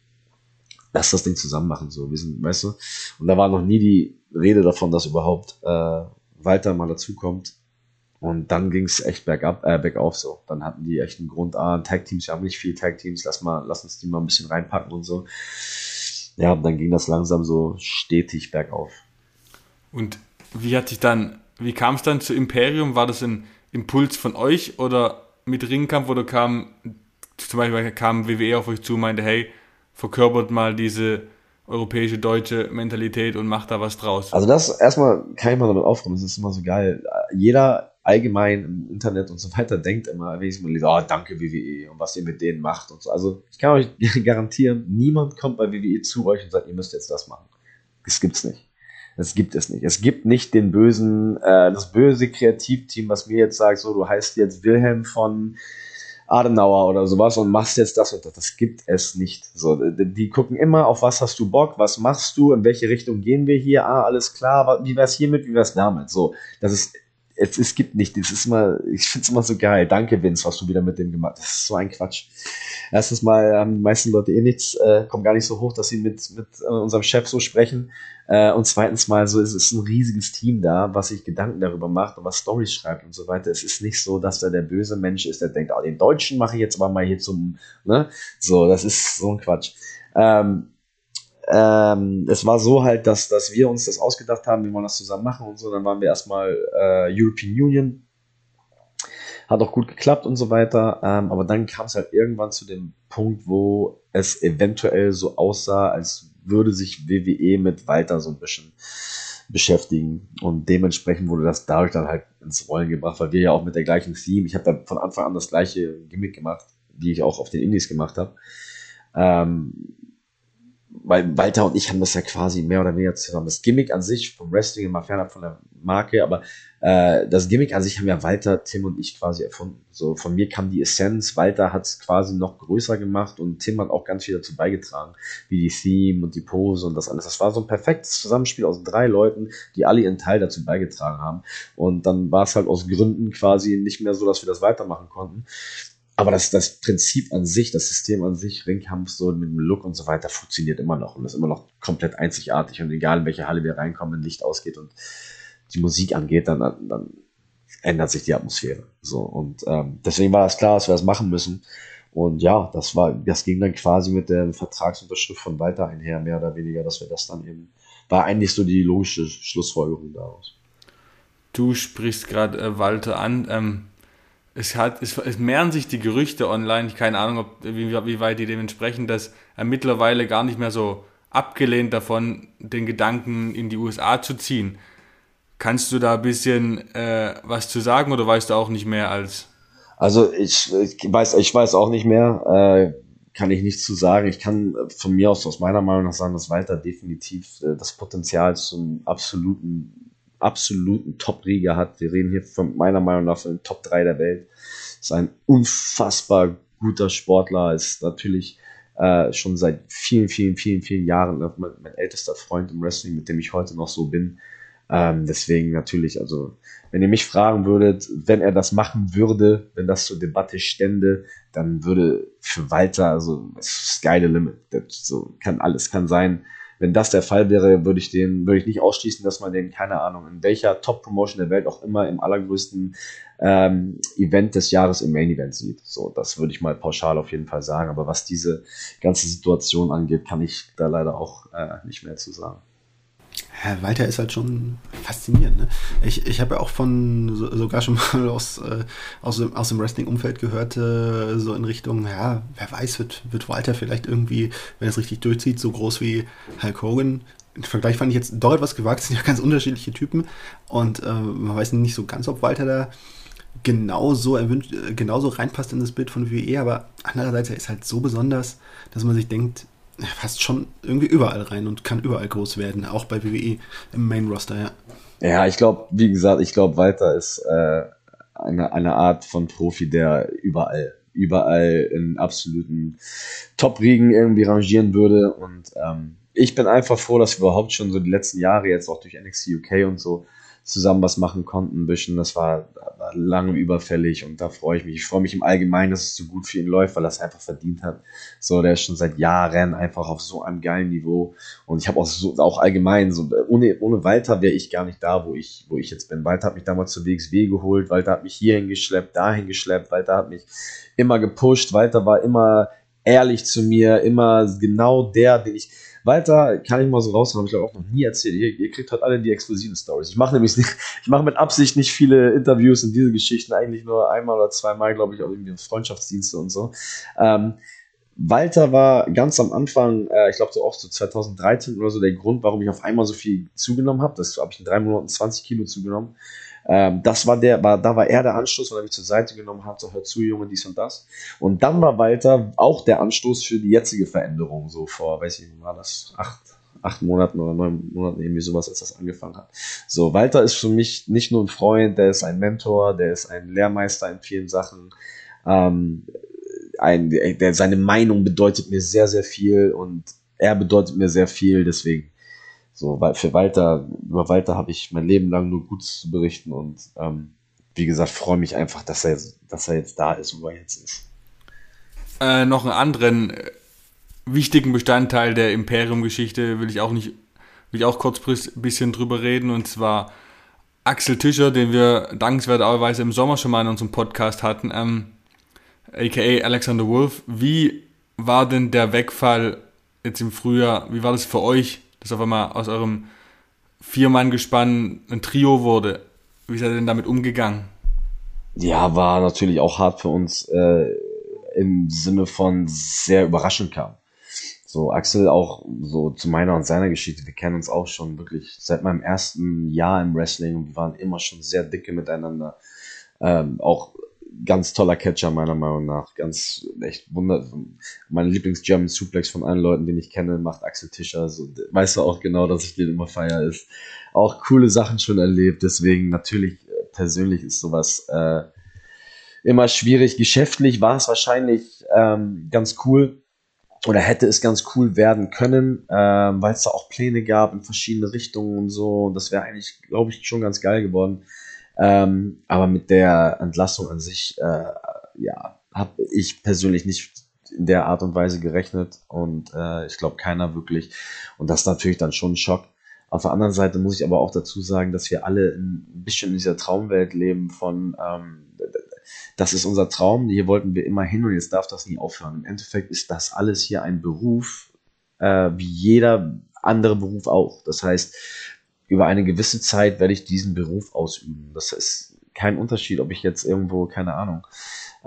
lass das Ding zusammen machen, so, wir sind, weißt du? Und da war noch nie die Rede davon, dass überhaupt äh, Walter mal dazukommt. Und dann ging es echt bergab, äh, bergauf so. Dann hatten die echt einen Grund, ah, Tag-Teams, wir haben nicht viel Tag-Teams, lass mal, lass uns die mal ein bisschen reinpacken und so. Ja, und dann ging das langsam so stetig bergauf. Und wie hat sich dann, wie kam es dann zu Imperium? War das ein Impuls von euch oder mit Ringkampf oder kam zum Beispiel kam WWE auf euch zu und meinte, hey, verkörpert mal diese europäische, deutsche Mentalität und macht da was draus. Also das erstmal kann ich mal damit aufkommen, das ist immer so geil. Jeder allgemein im Internet und so weiter denkt immer, wenn ich mal lese, oh, danke WWE und was ihr mit denen macht und so. Also ich kann euch *laughs* garantieren, niemand kommt bei WWE zu euch und sagt, ihr müsst jetzt das machen. Das gibt's nicht. Das gibt es nicht. Es gibt nicht den bösen, äh, das böse Kreativteam, was mir jetzt sagt, so, du heißt jetzt Wilhelm von Adenauer oder sowas und machst jetzt das und das. Das gibt es nicht. So, die, gucken immer, auf was hast du Bock, was machst du, in welche Richtung gehen wir hier, ah, alles klar, wie wär's hiermit, wie wär's damit? So, das ist, es, es gibt nicht, das ist immer, ich find's immer so geil. Danke, Vince, was du wieder mit dem gemacht hast. Das ist so ein Quatsch. Erstens mal haben die meisten Leute eh nichts, äh, kommen gar nicht so hoch, dass sie mit, mit äh, unserem Chef so sprechen. Äh, und zweitens mal, so ist es ein riesiges Team da, was sich Gedanken darüber macht und was Stories schreibt und so weiter. Es ist nicht so, dass da der böse Mensch ist, der denkt, ah, den Deutschen mache ich jetzt aber mal hier zum, ne? So, das ist so ein Quatsch. Ähm, ähm, es war so halt, dass, dass wir uns das ausgedacht haben, wir wollen das zusammen machen und so. Dann waren wir erstmal äh, European Union hat auch gut geklappt und so weiter. Ähm, aber dann kam es halt irgendwann zu dem Punkt, wo es eventuell so aussah, als würde sich WWE mit Walter so ein bisschen beschäftigen. Und dementsprechend wurde das dadurch dann halt ins Rollen gebracht, weil wir ja auch mit der gleichen Theme, ich habe da von Anfang an das gleiche Gimmick gemacht, wie ich auch auf den Indies gemacht habe. Ähm, weil Walter und ich haben das ja quasi mehr oder weniger zusammen. Das Gimmick an sich vom Wrestling immer fernab von der Marke, aber äh, das Gimmick an sich haben ja Walter, Tim und ich quasi erfunden. So von mir kam die Essenz, Walter hat es quasi noch größer gemacht und Tim hat auch ganz viel dazu beigetragen, wie die Theme und die Pose und das alles. Das war so ein perfektes Zusammenspiel aus drei Leuten, die alle ihren Teil dazu beigetragen haben. Und dann war es halt aus Gründen quasi nicht mehr so, dass wir das weitermachen konnten. Aber das, das Prinzip an sich, das System an sich, Ringkampf so mit dem Look und so weiter, funktioniert immer noch und ist immer noch komplett einzigartig. Und egal in welche Halle wir reinkommen, wenn Licht ausgeht und die Musik angeht, dann, dann ändert sich die Atmosphäre. So und ähm, deswegen war das klar, dass wir das machen müssen. Und ja, das war, das ging dann quasi mit der Vertragsunterschrift von Walter einher, mehr oder weniger, dass wir das dann eben, war eigentlich so die logische Schlussfolgerung daraus. Du sprichst gerade äh, Walter an. Ähm, es, hat, es, es, mehren sich die Gerüchte online, ich keine Ahnung, ob, wie, wie weit die dementsprechend, dass er mittlerweile gar nicht mehr so abgelehnt davon, den Gedanken in die USA zu ziehen. Kannst du da ein bisschen äh, was zu sagen oder weißt du auch nicht mehr als? Also ich, ich weiß, ich weiß auch nicht mehr, äh, kann ich nichts zu sagen. Ich kann von mir aus, aus meiner Meinung nach sagen, dass Walter definitiv äh, das Potenzial zum absoluten absoluten Top-Riege hat. Wir reden hier von meiner Meinung nach von den Top 3 der Welt. Ist ein unfassbar guter Sportler, ist natürlich äh, schon seit vielen, vielen, vielen, vielen Jahren mein, mein, ältester Freund im Wrestling, mit dem ich heute noch so bin. Ähm, deswegen natürlich, also wenn ihr mich fragen würdet, wenn er das machen würde, wenn das zur Debatte stände, dann würde für Walter, also sky the limit. Das so kann alles kann sein wenn das der Fall wäre, würde ich den, würde ich nicht ausschließen, dass man den, keine Ahnung, in welcher Top-Promotion der Welt auch immer im allergrößten ähm, Event des Jahres im Main Event sieht. So, das würde ich mal pauschal auf jeden Fall sagen. Aber was diese ganze Situation angeht, kann ich da leider auch äh, nicht mehr zu sagen. Herr Walter ist halt schon faszinierend. Ne? Ich, ich habe ja auch von so, sogar schon *laughs* mal aus, äh, aus, dem, aus dem Wrestling-Umfeld gehört, äh, so in Richtung, ja, wer weiß, wird, wird Walter vielleicht irgendwie, wenn es richtig durchzieht, so groß wie Hulk Hogan. Im Vergleich fand ich jetzt doch etwas gewagt, *laughs* sind ja ganz unterschiedliche Typen und äh, man weiß nicht so ganz, ob Walter da genauso, erwünscht, genauso reinpasst in das Bild von WWE, aber andererseits er ist halt so besonders, dass man sich denkt, fast schon irgendwie überall rein und kann überall groß werden, auch bei WWE im Main Roster, ja. Ja, ich glaube, wie gesagt, ich glaube, Walter ist äh, eine, eine Art von Profi, der überall, überall in absoluten Top-Riegen irgendwie rangieren würde. Und ähm, ich bin einfach froh, dass wir überhaupt schon so die letzten Jahre jetzt auch durch NXT UK und so zusammen was machen konnten, ein bisschen. Das war, war lange überfällig und da freue ich mich. Ich freue mich im Allgemeinen, dass es so gut für ihn läuft, weil er es einfach verdient hat. So, der ist schon seit Jahren einfach auf so einem geilen Niveau und ich habe auch so, auch allgemein, so, ohne, ohne Walter wäre ich gar nicht da, wo ich, wo ich jetzt bin. Walter hat mich damals zur WXW geholt, Walter hat mich hierhin geschleppt, dahin geschleppt, Walter hat mich immer gepusht, Walter war immer ehrlich zu mir, immer genau der, den ich, Walter kann ich mal so raushauen, ich glaube auch noch nie erzählt. Ihr, ihr, kriegt halt alle die exklusiven Stories. Ich mache nämlich nicht, ich mache mit Absicht nicht viele Interviews und diese Geschichten, eigentlich nur einmal oder zweimal, glaube ich, auch irgendwie Freundschaftsdienste und so. Ähm, Walter war ganz am Anfang, äh, ich glaube so auch so 2013 oder so, der Grund, warum ich auf einmal so viel zugenommen habe. Das habe ich in drei Monaten 20 Kilo zugenommen. Ähm, das war der, war, da war er der Anstoß, weil er mich zur Seite genommen hat, so hör zu, Junge, dies und das. Und dann war Walter auch der Anstoß für die jetzige Veränderung, so vor, weiß ich, war das acht, acht Monaten oder neun Monaten, irgendwie sowas, als das angefangen hat. So, Walter ist für mich nicht nur ein Freund, der ist ein Mentor, der ist ein Lehrmeister in vielen Sachen. Ähm, ein, der, seine Meinung bedeutet mir sehr, sehr viel und er bedeutet mir sehr viel, deswegen so, weil für Walter, über Walter habe ich mein Leben lang nur Gutes zu berichten und ähm, wie gesagt, freue mich einfach, dass er, dass er jetzt da ist, wo er jetzt ist. Äh, noch einen anderen äh, wichtigen Bestandteil der Imperium-Geschichte will ich auch nicht, will ich auch kurz ein bisschen drüber reden und zwar Axel Tischer, den wir dankenswerterweise im Sommer schon mal in unserem Podcast hatten, ähm, aka Alexander Wolf. Wie war denn der Wegfall jetzt im Frühjahr? Wie war das für euch? Dass auf einmal aus eurem Vier-Mann-Gespann ein Trio wurde. Wie seid ihr denn damit umgegangen? Ja, war natürlich auch hart für uns äh, im Sinne von sehr überraschend kam. So, Axel auch so zu meiner und seiner Geschichte, wir kennen uns auch schon wirklich seit meinem ersten Jahr im Wrestling und wir waren immer schon sehr dicke miteinander. Ähm, auch ganz toller Catcher, meiner Meinung nach. Ganz echt wunder. Mein Lieblings-German Suplex von allen Leuten, den ich kenne, macht Axel Tischer. So, weißt du auch genau, dass ich den immer feier ist. Auch coole Sachen schon erlebt. Deswegen natürlich äh, persönlich ist sowas äh, immer schwierig. Geschäftlich war es wahrscheinlich ähm, ganz cool oder hätte es ganz cool werden können, ähm, weil es da auch Pläne gab in verschiedene Richtungen und so. Und das wäre eigentlich, glaube ich, schon ganz geil geworden. Ähm, aber mit der Entlassung an sich, äh, ja, habe ich persönlich nicht in der Art und Weise gerechnet und äh, ich glaube keiner wirklich. Und das ist natürlich dann schon ein Schock. Auf der anderen Seite muss ich aber auch dazu sagen, dass wir alle ein bisschen in dieser Traumwelt leben von, ähm, das ist unser Traum, hier wollten wir immer hin und jetzt darf das nie aufhören. Im Endeffekt ist das alles hier ein Beruf, äh, wie jeder andere Beruf auch. Das heißt, über eine gewisse Zeit werde ich diesen Beruf ausüben. Das ist kein Unterschied, ob ich jetzt irgendwo, keine Ahnung,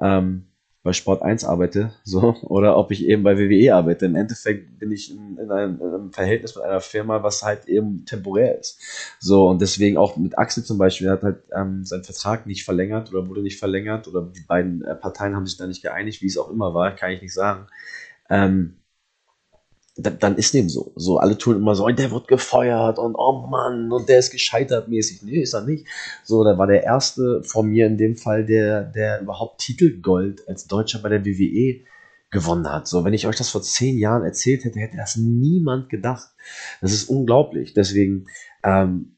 ähm, bei Sport 1 arbeite, so, *laughs* oder ob ich eben bei WWE arbeite. Im Endeffekt bin ich in, in, einem, in, einem, Verhältnis mit einer Firma, was halt eben temporär ist. So, und deswegen auch mit Axel zum Beispiel, hat halt ähm, seinen Vertrag nicht verlängert oder wurde nicht verlängert oder die beiden äh, Parteien haben sich da nicht geeinigt, wie es auch immer war, kann ich nicht sagen. Ähm, dann, dann ist dem so. So, alle tun immer so, der wird gefeuert und oh Mann, und der ist gescheitert mäßig. Nee, ist er nicht. So, da war der erste von mir in dem Fall, der, der überhaupt Titelgold als Deutscher bei der WWE gewonnen hat. So, wenn ich euch das vor zehn Jahren erzählt hätte, hätte das niemand gedacht. Das ist unglaublich. Deswegen, ähm,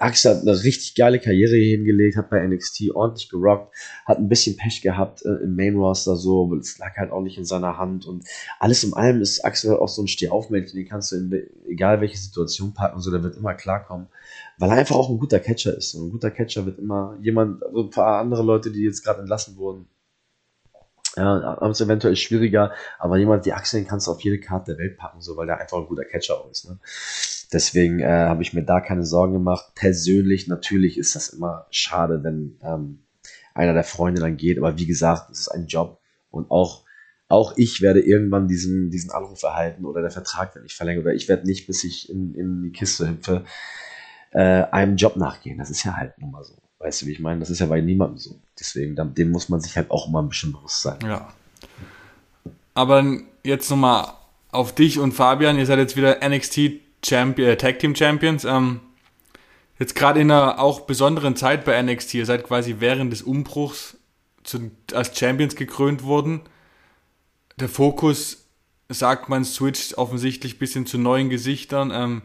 Axel hat eine richtig geile Karriere hingelegt, hat bei NXT ordentlich gerockt, hat ein bisschen Pech gehabt äh, im Main Roster so, aber es lag halt auch nicht in seiner Hand und alles in allem ist Axel auch so ein Stehaufmännchen, den kannst du in egal welche Situation packen, so der wird immer klarkommen, weil er einfach auch ein guter Catcher ist und ein guter Catcher wird immer jemand, also ein paar andere Leute, die jetzt gerade entlassen wurden, ja, haben es eventuell schwieriger, aber jemand, die Axel kannst du auf jede Karte der Welt packen, so, weil der einfach ein guter Catcher auch ist. Ne? Deswegen äh, habe ich mir da keine Sorgen gemacht. Persönlich natürlich ist das immer schade, wenn ähm, einer der Freunde dann geht. Aber wie gesagt, es ist ein Job und auch auch ich werde irgendwann diesen, diesen Anruf erhalten oder der Vertrag wird nicht verlängert oder ich werde nicht, bis ich in, in die Kiste hüpfe, äh, einem Job nachgehen. Das ist ja halt nun mal so. Weißt du, wie ich meine? Das ist ja bei niemandem so. Deswegen, dem muss man sich halt auch immer ein bisschen bewusst sein. Ja. Aber jetzt nochmal auf dich und Fabian. Ihr seid jetzt wieder NXT Champion, äh, Tag Team Champions. Ähm, jetzt gerade in einer auch besonderen Zeit bei NXT. Ihr seid quasi während des Umbruchs zu, als Champions gekrönt worden. Der Fokus, sagt man, switcht offensichtlich ein bisschen zu neuen Gesichtern. Ähm,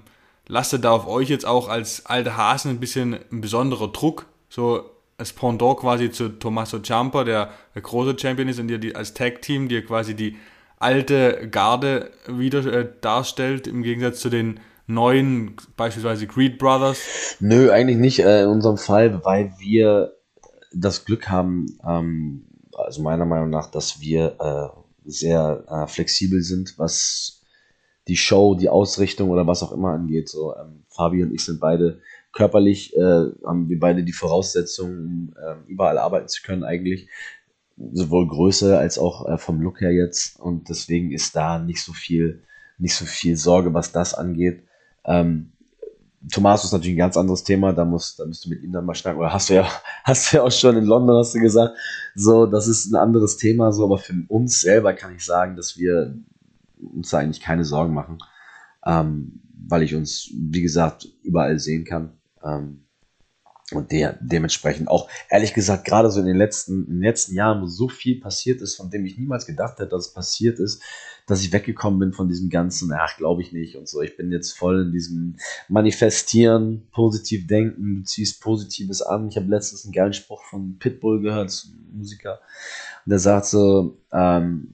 lastet da auf euch jetzt auch als alte Hasen ein bisschen ein besonderer Druck? So als Pendant quasi zu Tommaso Ciampa, der der große Champion ist und ihr die als Tag Team, die quasi die alte Garde wieder äh, darstellt, im Gegensatz zu den neuen, beispielsweise Creed Brothers? Nö, eigentlich nicht äh, in unserem Fall, weil wir das Glück haben, ähm, also meiner Meinung nach, dass wir äh, sehr äh, flexibel sind, was die Show, die Ausrichtung oder was auch immer angeht. So, ähm, Fabi und ich sind beide körperlich, äh, haben wir beide die Voraussetzungen, äh, überall arbeiten zu können eigentlich. Sowohl Größe als auch äh, vom Look her jetzt. Und deswegen ist da nicht so viel, nicht so viel Sorge, was das angeht. Ähm, Thomas ist natürlich ein ganz anderes Thema, da musst, da musst du mit ihm dann mal schnacken, oder hast du ja, *laughs* hast du ja auch schon in London, hast du gesagt, so, das ist ein anderes Thema, so, aber für uns selber kann ich sagen, dass wir uns da eigentlich keine Sorgen machen, ähm, weil ich uns, wie gesagt, überall sehen kann. Ähm, und der dementsprechend auch, ehrlich gesagt, gerade so in den letzten, in den letzten Jahren, wo so viel passiert ist, von dem ich niemals gedacht hätte, dass es passiert ist, dass ich weggekommen bin von diesem ganzen, ach, glaube ich nicht und so. Ich bin jetzt voll in diesem Manifestieren, positiv denken, du ziehst Positives an. Ich habe letztens einen geilen Spruch von Pitbull gehört, Musiker, und der sagt so, um,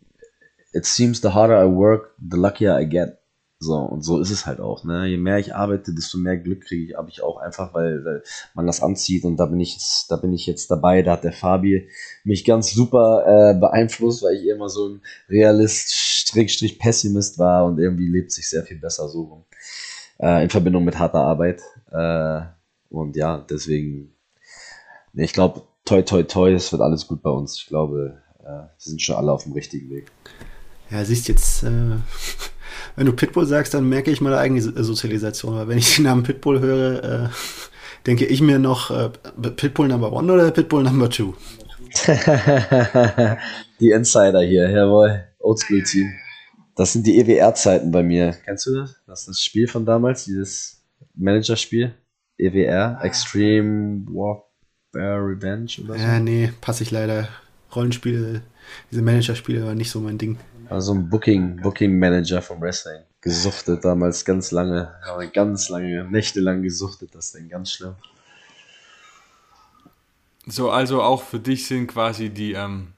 it seems the harder I work, the luckier I get. So, und so ist es halt auch. Ne? Je mehr ich arbeite, desto mehr Glück kriege ich, habe ich auch einfach, weil, weil man das anzieht und da bin ich jetzt, da bin ich jetzt dabei. Da hat der Fabi mich ganz super äh, beeinflusst, weil ich immer so ein Realist, Strich, Pessimist war und irgendwie lebt sich sehr viel besser so rum. Äh, in Verbindung mit harter Arbeit. Äh, und ja, deswegen, ich glaube, toi, toi, toi, es wird alles gut bei uns. Ich glaube, äh, wir sind schon alle auf dem richtigen Weg. Ja, siehst jetzt, äh, wenn du Pitbull sagst, dann merke ich meine eigene Sozialisation. Aber wenn ich den Namen Pitbull höre, äh, denke ich mir noch äh, Pitbull Number One oder Pitbull Number Two? *laughs* die Insider hier, jawohl. Oldschool-Team. Das sind die EWR-Zeiten bei mir. Kennst du das? Das ist das Spiel von damals, dieses Manager-Spiel. EWR, Extreme Warfare Revenge oder so. Ja, nee, passe ich leider. Rollenspiele, diese Manager-Spiele war nicht so mein Ding. Also ein Booking, Booking Manager vom Wrestling. Gesuchtet damals ganz lange, aber ganz lange, nächtelang gesuchtet, das Ding, ganz schlimm. So, also auch für dich sind quasi die, ähm,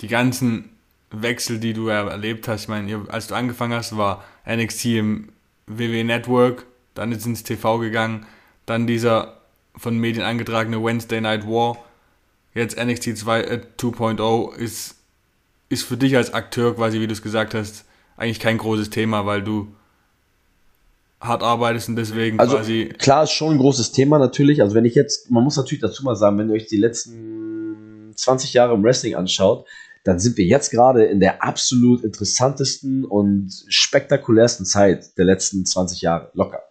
die ganzen Wechsel, die du erlebt hast. Ich meine, als du angefangen hast, war NXT im WWE Network, dann ist ins TV gegangen, dann dieser von Medien angetragene Wednesday Night War, jetzt NXT 2.0 äh, ist ist für dich als Akteur quasi, wie du es gesagt hast, eigentlich kein großes Thema, weil du hart arbeitest und deswegen also, quasi. Klar, ist schon ein großes Thema natürlich. Also wenn ich jetzt, man muss natürlich dazu mal sagen, wenn ihr euch die letzten 20 Jahre im Wrestling anschaut, dann sind wir jetzt gerade in der absolut interessantesten und spektakulärsten Zeit der letzten 20 Jahre. Locker.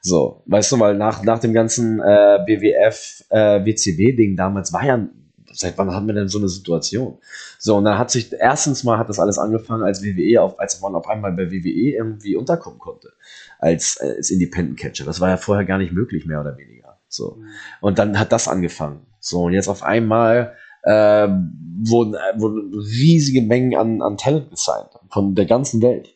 So, weißt du, weil nach, nach dem ganzen äh, BWF, äh, WCW-Ding damals war ja seit wann haben wir denn so eine Situation? So, und dann hat sich, erstens mal hat das alles angefangen, als WWE, auf, als man auf einmal bei WWE irgendwie unterkommen konnte, als, als Independent Catcher. Das war ja vorher gar nicht möglich, mehr oder weniger. So. Mhm. Und dann hat das angefangen. So, und jetzt auf einmal äh, wurden, wurden riesige Mengen an, an Talent gesigned von der ganzen Welt.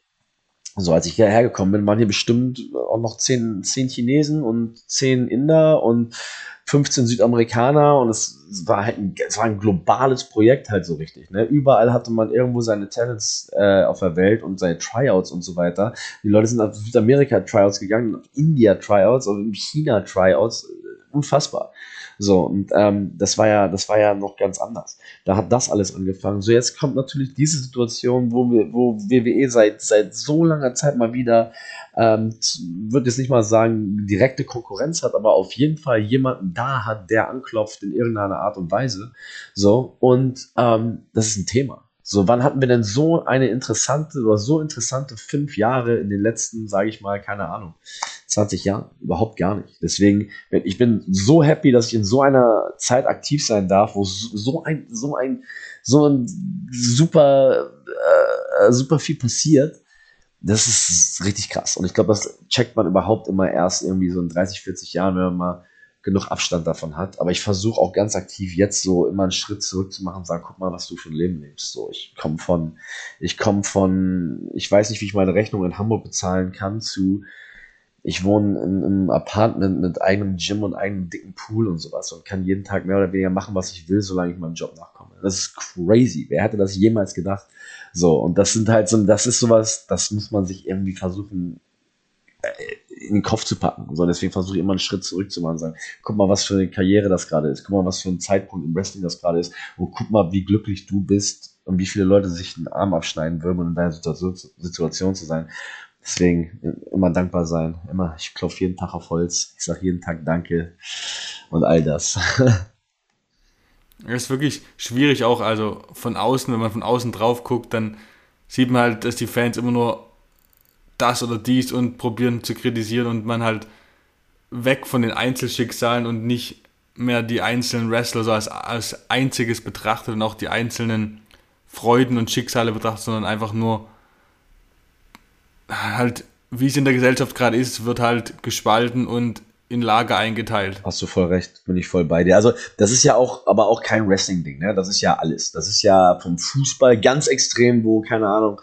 So, als ich hierher gekommen bin, waren hier bestimmt auch noch zehn, zehn Chinesen und zehn Inder und 15 Südamerikaner und es war halt ein, es war ein globales Projekt halt so richtig. Ne? Überall hatte man irgendwo seine Talents äh, auf der Welt und seine Tryouts und so weiter. Die Leute sind auf Südamerika Tryouts gegangen, auf India Tryouts, auf China Tryouts. Unfassbar. So, und ähm, das war ja, das war ja noch ganz anders. Da hat das alles angefangen. So, jetzt kommt natürlich diese Situation, wo wir, wo WWE seit, seit so langer Zeit mal wieder, ähm, würde jetzt nicht mal sagen, direkte Konkurrenz hat, aber auf jeden Fall jemanden da hat, der anklopft in irgendeiner Art und Weise. So, und ähm, das ist ein Thema. So, wann hatten wir denn so eine interessante oder so interessante fünf Jahre in den letzten, sage ich mal, keine Ahnung, 20 Jahren? Überhaupt gar nicht. Deswegen, ich bin so happy, dass ich in so einer Zeit aktiv sein darf, wo so ein, so ein, so ein super, äh, super viel passiert. das ist richtig krass. Und ich glaube, das checkt man überhaupt immer erst irgendwie so in 30, 40 Jahren, wenn man mal genug Abstand davon hat. Aber ich versuche auch ganz aktiv jetzt so immer einen Schritt zurück zu machen und sagen, guck mal, was du für ein Leben lebst. So, ich komme von, ich komme von, ich weiß nicht, wie ich meine Rechnung in Hamburg bezahlen kann, zu, ich wohne in einem Apartment mit eigenem Gym und eigenem dicken Pool und sowas und kann jeden Tag mehr oder weniger machen, was ich will, solange ich meinem Job nachkomme. Das ist crazy. Wer hätte das jemals gedacht? So, und das sind halt so, das ist sowas, das muss man sich irgendwie versuchen, äh, in den Kopf zu packen. So, deswegen versuche ich immer einen Schritt zurück zu machen und sagen, guck mal, was für eine Karriere das gerade ist, guck mal, was für ein Zeitpunkt im Wrestling das gerade ist und guck mal, wie glücklich du bist und wie viele Leute sich den Arm abschneiden würden, um in deiner Situation, Situation zu sein. Deswegen immer dankbar sein. Immer, ich klopfe jeden Tag auf Holz. Ich sage jeden Tag Danke und all das. *laughs* Es ist wirklich schwierig auch, also von außen, wenn man von außen drauf guckt, dann sieht man halt, dass die Fans immer nur das oder dies und probieren zu kritisieren und man halt weg von den Einzelschicksalen und nicht mehr die einzelnen Wrestler so als, als einziges betrachtet und auch die einzelnen Freuden und Schicksale betrachtet, sondern einfach nur halt, wie es in der Gesellschaft gerade ist, wird halt gespalten und in Lager eingeteilt. Hast du voll recht, bin ich voll bei dir. Also, das ist ja auch, aber auch kein Wrestling-Ding, ne? Das ist ja alles. Das ist ja vom Fußball ganz extrem, wo, keine Ahnung,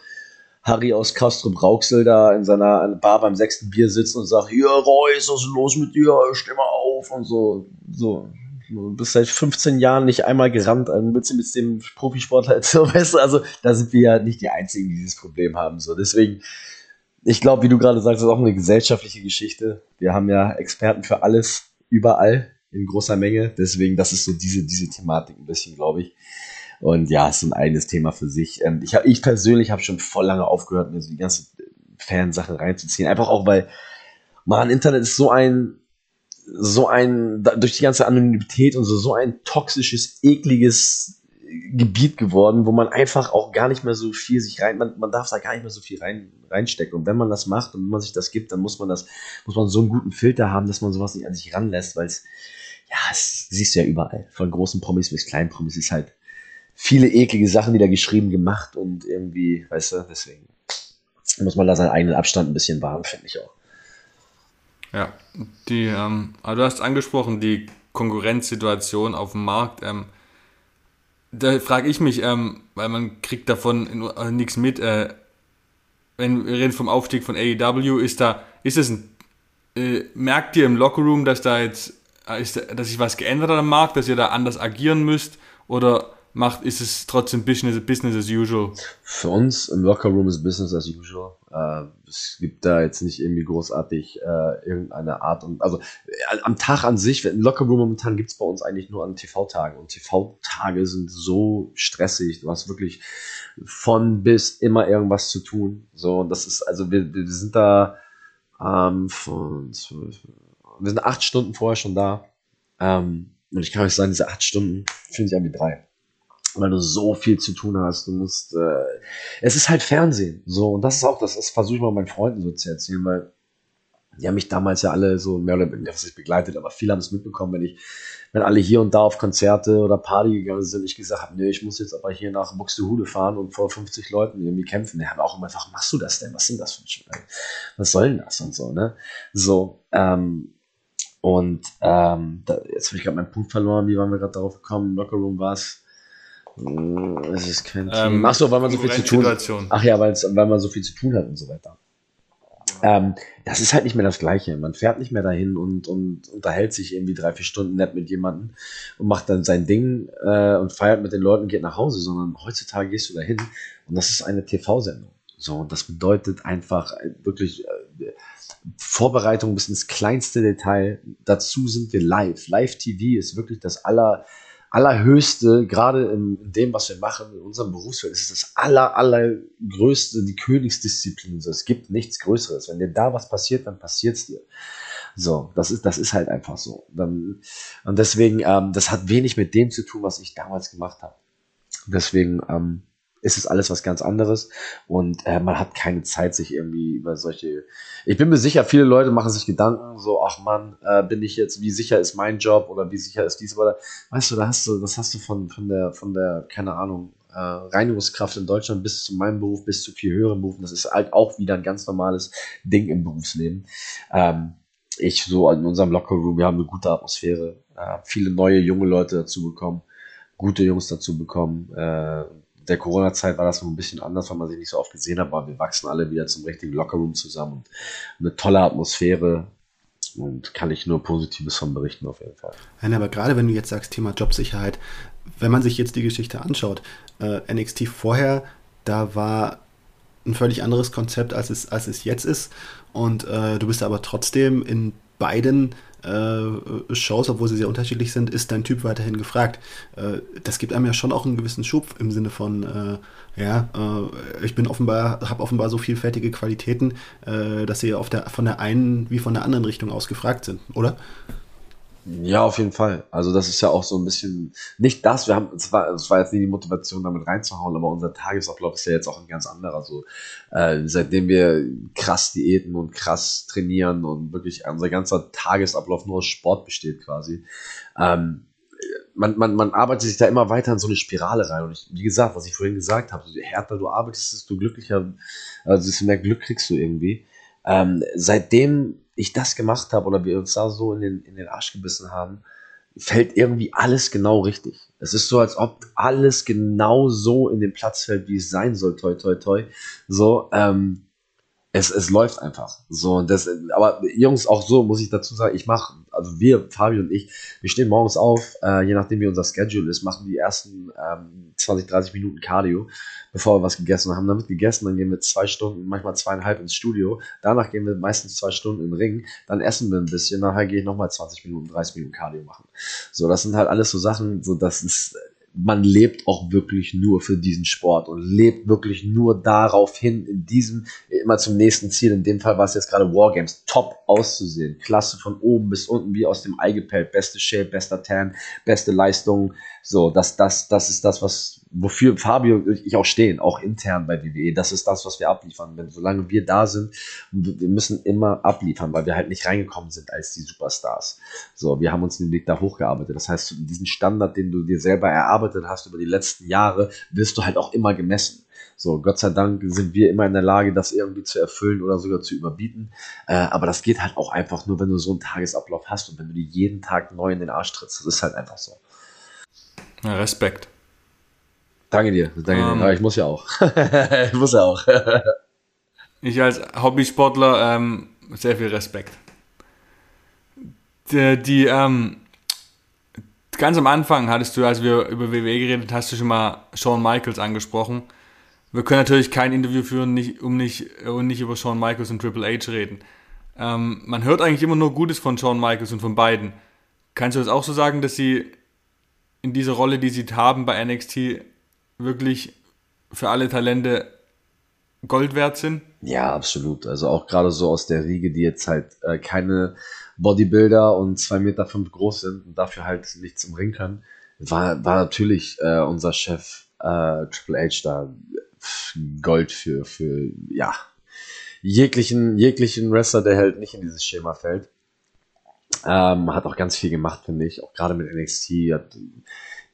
Harry aus Castro Brauxel da in seiner Bar beim sechsten Bier sitzt und sagt, hier, Reus, was ist los mit dir? Steh mal auf und so. So. Du bist seit 15 Jahren nicht einmal gerannt, ein bisschen mit dem Profisportler, so, *laughs* weißt also da sind wir ja nicht die Einzigen, die dieses Problem haben. So, deswegen, ich glaube, wie du gerade sagst, ist auch eine gesellschaftliche Geschichte. Wir haben ja Experten für alles, überall, in großer Menge. Deswegen, das ist so diese, diese Thematik ein bisschen, glaube ich. Und ja, ist ein eigenes Thema für sich. Ähm, ich, hab, ich persönlich habe schon voll lange aufgehört, mir so die ganze Fansache reinzuziehen. Einfach auch, weil, man, Internet ist so ein, so ein, durch die ganze Anonymität und so, so ein toxisches, ekliges Gebiet geworden, wo man einfach auch gar nicht mehr so viel sich rein, man, man darf da gar nicht mehr so viel rein, reinstecken. Und wenn man das macht und wenn man sich das gibt, dann muss man das, muss man so einen guten Filter haben, dass man sowas nicht an sich ranlässt, weil es, ja, es siehst du ja überall. Von großen Promis bis kleinen Promis ist halt viele eklige Sachen, die da geschrieben, gemacht und irgendwie, weißt du, deswegen muss man da seinen eigenen Abstand ein bisschen wahren, finde ich auch. Ja, die, ähm, also du hast angesprochen, die Konkurrenzsituation auf dem Markt. Ähm, da frage ich mich, ähm, weil man kriegt davon äh, nichts mit, äh, wenn wir reden vom Aufstieg von AEW, ist da, ist es ein, äh, merkt ihr im Lockerroom, dass da jetzt, äh, ist, dass sich was geändert hat am Markt, dass ihr da anders agieren müsst? Oder macht, ist es trotzdem Business, Business as usual? Für uns im Lockerroom ist Business as usual. Äh, es gibt da jetzt nicht irgendwie großartig äh, irgendeine Art und also äh, am Tag an sich, im Lockerroom momentan gibt es bei uns eigentlich nur an TV-Tagen und TV-Tage sind so stressig. Du hast wirklich von bis immer irgendwas zu tun. So, das ist, also wir, wir sind da ähm, von, wir sind acht Stunden vorher schon da. Ähm, und ich kann euch sagen, diese acht Stunden fühlen sich an wie drei weil du so viel zu tun hast. Du musst, äh, es ist halt Fernsehen. So, und das ist auch, das, versuche ich mal meinen Freunden so zu erzählen, weil die haben mich damals ja alle so mehr oder weniger begleitet, aber viele haben es mitbekommen, wenn ich, wenn alle hier und da auf Konzerte oder Party gegangen sind, ich gesagt habe, nee, ich muss jetzt aber hier nach Buxtehude fahren und vor 50 Leuten irgendwie kämpfen. Die haben auch immer gefragt, machst du das denn? Was sind das für ein Spiel? Was soll denn das und so, ne? So, ähm, und ähm, da, jetzt habe ich gerade meinen Punkt verloren. Wie waren wir gerade darauf gekommen? Lockerroom war es es ist kein ähm, Ach so, weil man so viel zu tun hat. Ach ja, weil, man so viel zu tun hat und so weiter. Ähm, das ist halt nicht mehr das Gleiche. Man fährt nicht mehr dahin und, und unterhält sich irgendwie drei, vier Stunden nett mit jemandem und macht dann sein Ding äh, und feiert mit den Leuten und geht nach Hause, sondern heutzutage gehst du dahin und das ist eine TV-Sendung. So, und das bedeutet einfach äh, wirklich äh, Vorbereitung bis ins kleinste Detail. Dazu sind wir live. Live-TV ist wirklich das aller allerhöchste, gerade in, dem, was wir machen, in unserem Berufsfeld, ist das aller, allergrößte, die Königsdisziplin. So, es gibt nichts Größeres. Wenn dir da was passiert, dann passiert es dir. So, das ist, das ist halt einfach so. Dann, und deswegen, ähm, das hat wenig mit dem zu tun, was ich damals gemacht habe. Deswegen, ähm, ist es alles was ganz anderes und äh, man hat keine Zeit, sich irgendwie über solche. Ich bin mir sicher, viele Leute machen sich Gedanken, so, ach Mann, äh, bin ich jetzt, wie sicher ist mein Job oder wie sicher ist dies oder weißt du, da hast du, das hast du von, von der, von der, keine Ahnung, äh, Reinigungskraft in Deutschland bis zu meinem Beruf, bis zu viel höheren Berufen. Das ist halt auch wieder ein ganz normales Ding im Berufsleben. Ähm, ich so in unserem Lockerroom, wir haben eine gute Atmosphäre, äh, viele neue junge Leute dazu bekommen, gute Jungs dazu bekommen. Äh, der Corona-Zeit war das noch ein bisschen anders, weil man sich nicht so oft gesehen hat, aber wir wachsen alle wieder zum richtigen Lockerroom zusammen eine tolle Atmosphäre und kann ich nur Positives von berichten auf jeden Fall. Nein, aber gerade wenn du jetzt sagst, Thema Jobsicherheit, wenn man sich jetzt die Geschichte anschaut, äh, NXT vorher, da war ein völlig anderes Konzept, als es, als es jetzt ist. Und äh, du bist aber trotzdem in beiden äh, Shows, obwohl sie sehr unterschiedlich sind, ist dein Typ weiterhin gefragt. Äh, das gibt einem ja schon auch einen gewissen Schub im Sinne von, äh, ja, ich bin offenbar, habe offenbar so vielfältige Qualitäten, dass sie auf der, von der einen wie von der anderen Richtung aus gefragt sind, oder? Ja, auf jeden Fall. Also das ist ja auch so ein bisschen nicht das. Wir haben, es war, es war jetzt nicht die Motivation, damit reinzuhauen, aber unser Tagesablauf ist ja jetzt auch ein ganz anderer. So äh, seitdem wir krass diäten und krass trainieren und wirklich unser ganzer Tagesablauf nur aus Sport besteht quasi. Ähm, man, man, man arbeitet sich da immer weiter in so eine Spirale rein. Und ich, wie gesagt, was ich vorhin gesagt habe, je härter du arbeitest, desto glücklicher, also desto mehr Glück kriegst du irgendwie. Ähm, seitdem ich das gemacht habe oder wir uns da so in den, in den Arsch gebissen haben, fällt irgendwie alles genau richtig. Es ist so, als ob alles genau so in den Platz fällt, wie es sein soll, toi, toi, toi. So, ähm, es, es läuft einfach. So, und das, aber Jungs, auch so muss ich dazu sagen, ich mache, also wir, Fabio und ich, wir stehen morgens auf, äh, je nachdem wie unser Schedule ist, machen die ersten ähm, 20, 30 Minuten Cardio, bevor wir was gegessen haben. Damit gegessen, dann gehen wir zwei Stunden, manchmal zweieinhalb ins Studio. Danach gehen wir meistens zwei Stunden in den Ring. Dann essen wir ein bisschen. Nachher gehe ich nochmal 20 Minuten, 30 Minuten Cardio machen. So, das sind halt alles so Sachen, so das ist man lebt auch wirklich nur für diesen Sport und lebt wirklich nur darauf hin, in diesem, immer zum nächsten Ziel. In dem Fall war es jetzt gerade Wargames, top auszusehen. Klasse von oben bis unten, wie aus dem Ei gepellt. Beste Shape, bester Tan, beste Leistung. So, das, das, das ist das, was, wofür Fabio und ich auch stehen, auch intern bei WWE. Das ist das, was wir abliefern. Wenn, solange wir da sind, wir müssen immer abliefern, weil wir halt nicht reingekommen sind als die Superstars. So, wir haben uns den Weg da hochgearbeitet. Das heißt, diesen Standard, den du dir selber erarbeitet hast über die letzten Jahre, wirst du halt auch immer gemessen. So, Gott sei Dank sind wir immer in der Lage, das irgendwie zu erfüllen oder sogar zu überbieten. Äh, aber das geht halt auch einfach nur, wenn du so einen Tagesablauf hast und wenn du dir jeden Tag neu in den Arsch trittst. Das ist halt einfach so. Ja, Respekt. Danke dir, danke um, dir. Ähm. Aber ich muss ja auch. *laughs* ich muss ja auch. *laughs* ich als Hobbysportler ähm, sehr viel Respekt. Die, die ähm, ganz am Anfang hattest du, als wir über WWE geredet, hast du schon mal Shawn Michaels angesprochen. Wir können natürlich kein Interview führen, nicht, um nicht, und nicht über Shawn Michaels und Triple H reden. Ähm, man hört eigentlich immer nur Gutes von Shawn Michaels und von beiden. Kannst du das auch so sagen, dass sie in dieser Rolle, die sie haben bei NXT, wirklich für alle Talente Gold wert sind? Ja, absolut. Also auch gerade so aus der Riege, die jetzt halt äh, keine Bodybuilder und zwei Meter fünf groß sind und dafür halt nichts im Ring können, war, war natürlich äh, unser Chef äh, Triple H da Gold für, für ja, jeglichen, jeglichen Wrestler, der halt nicht in dieses Schema fällt. Ähm, hat auch ganz viel gemacht, finde ich. Auch gerade mit NXT hat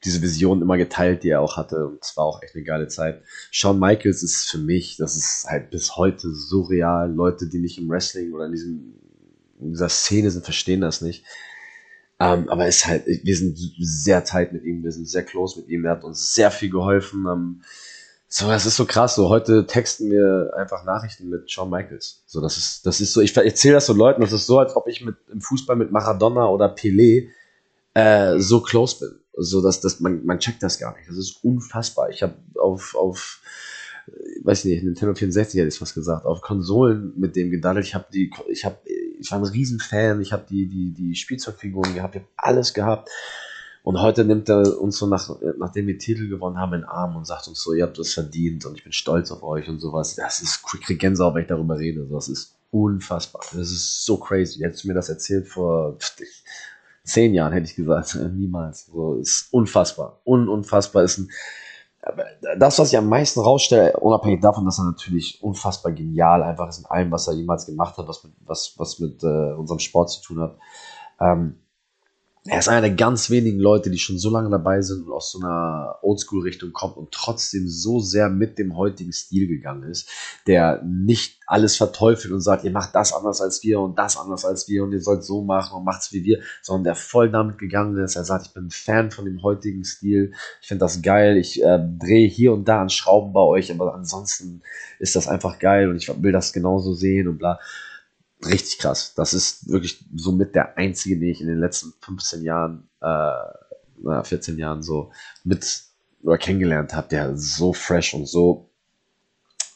diese Vision immer geteilt, die er auch hatte. Und es war auch echt eine geile Zeit. Shawn Michaels ist für mich, das ist halt bis heute surreal. Leute, die nicht im Wrestling oder in, diesem, in dieser Szene sind, verstehen das nicht. Ähm, aber ist halt, wir sind sehr tight mit ihm, wir sind sehr close mit ihm. Er hat uns sehr viel geholfen. Ähm, so, das ist so krass. So, heute texten wir einfach Nachrichten mit Shawn Michaels. So, das ist, das ist so, ich erzähle das so Leuten, das ist so, als ob ich mit im Fußball mit Maradona oder Pelé äh, so close bin. So, dass, dass man, man checkt das gar nicht. Das ist unfassbar. Ich habe auf, auf, weiß nicht, Nintendo 64 hätte ich was gesagt, auf Konsolen mit dem gedaddelt. Ich habe die, ich habe, ich war ein Riesenfan. Ich habe die, die, die Spielzeugfiguren gehabt. Ich habe alles gehabt. Und heute nimmt er uns so, nach, nachdem wir Titel gewonnen haben, in den Arm und sagt uns so, ihr habt das verdient und ich bin stolz auf euch und sowas. Das ist, ich krieg Gänsehaut, wenn ich darüber rede. Das ist unfassbar. Das ist so crazy. Hättest du mir das erzählt vor zehn Jahren, hätte ich gesagt. Niemals. So, ist unfassbar. Un unfassbar ist ein, das, was ich am meisten rausstelle, unabhängig davon, dass er natürlich unfassbar genial einfach ist in allem, was er jemals gemacht hat, was mit, was, was mit äh, unserem Sport zu tun hat, ähm, er ist einer der ganz wenigen Leute, die schon so lange dabei sind und aus so einer Oldschool-Richtung kommt und trotzdem so sehr mit dem heutigen Stil gegangen ist, der nicht alles verteufelt und sagt, ihr macht das anders als wir und das anders als wir und ihr sollt so machen und macht's wie wir, sondern der voll damit gegangen ist. Er sagt, ich bin Fan von dem heutigen Stil, ich finde das geil, ich äh, drehe hier und da an Schrauben bei euch, aber ansonsten ist das einfach geil und ich will das genauso sehen und bla richtig krass. Das ist wirklich somit der einzige, den ich in den letzten 15 Jahren, äh, 14 Jahren so mit oder kennengelernt habe, der so fresh und so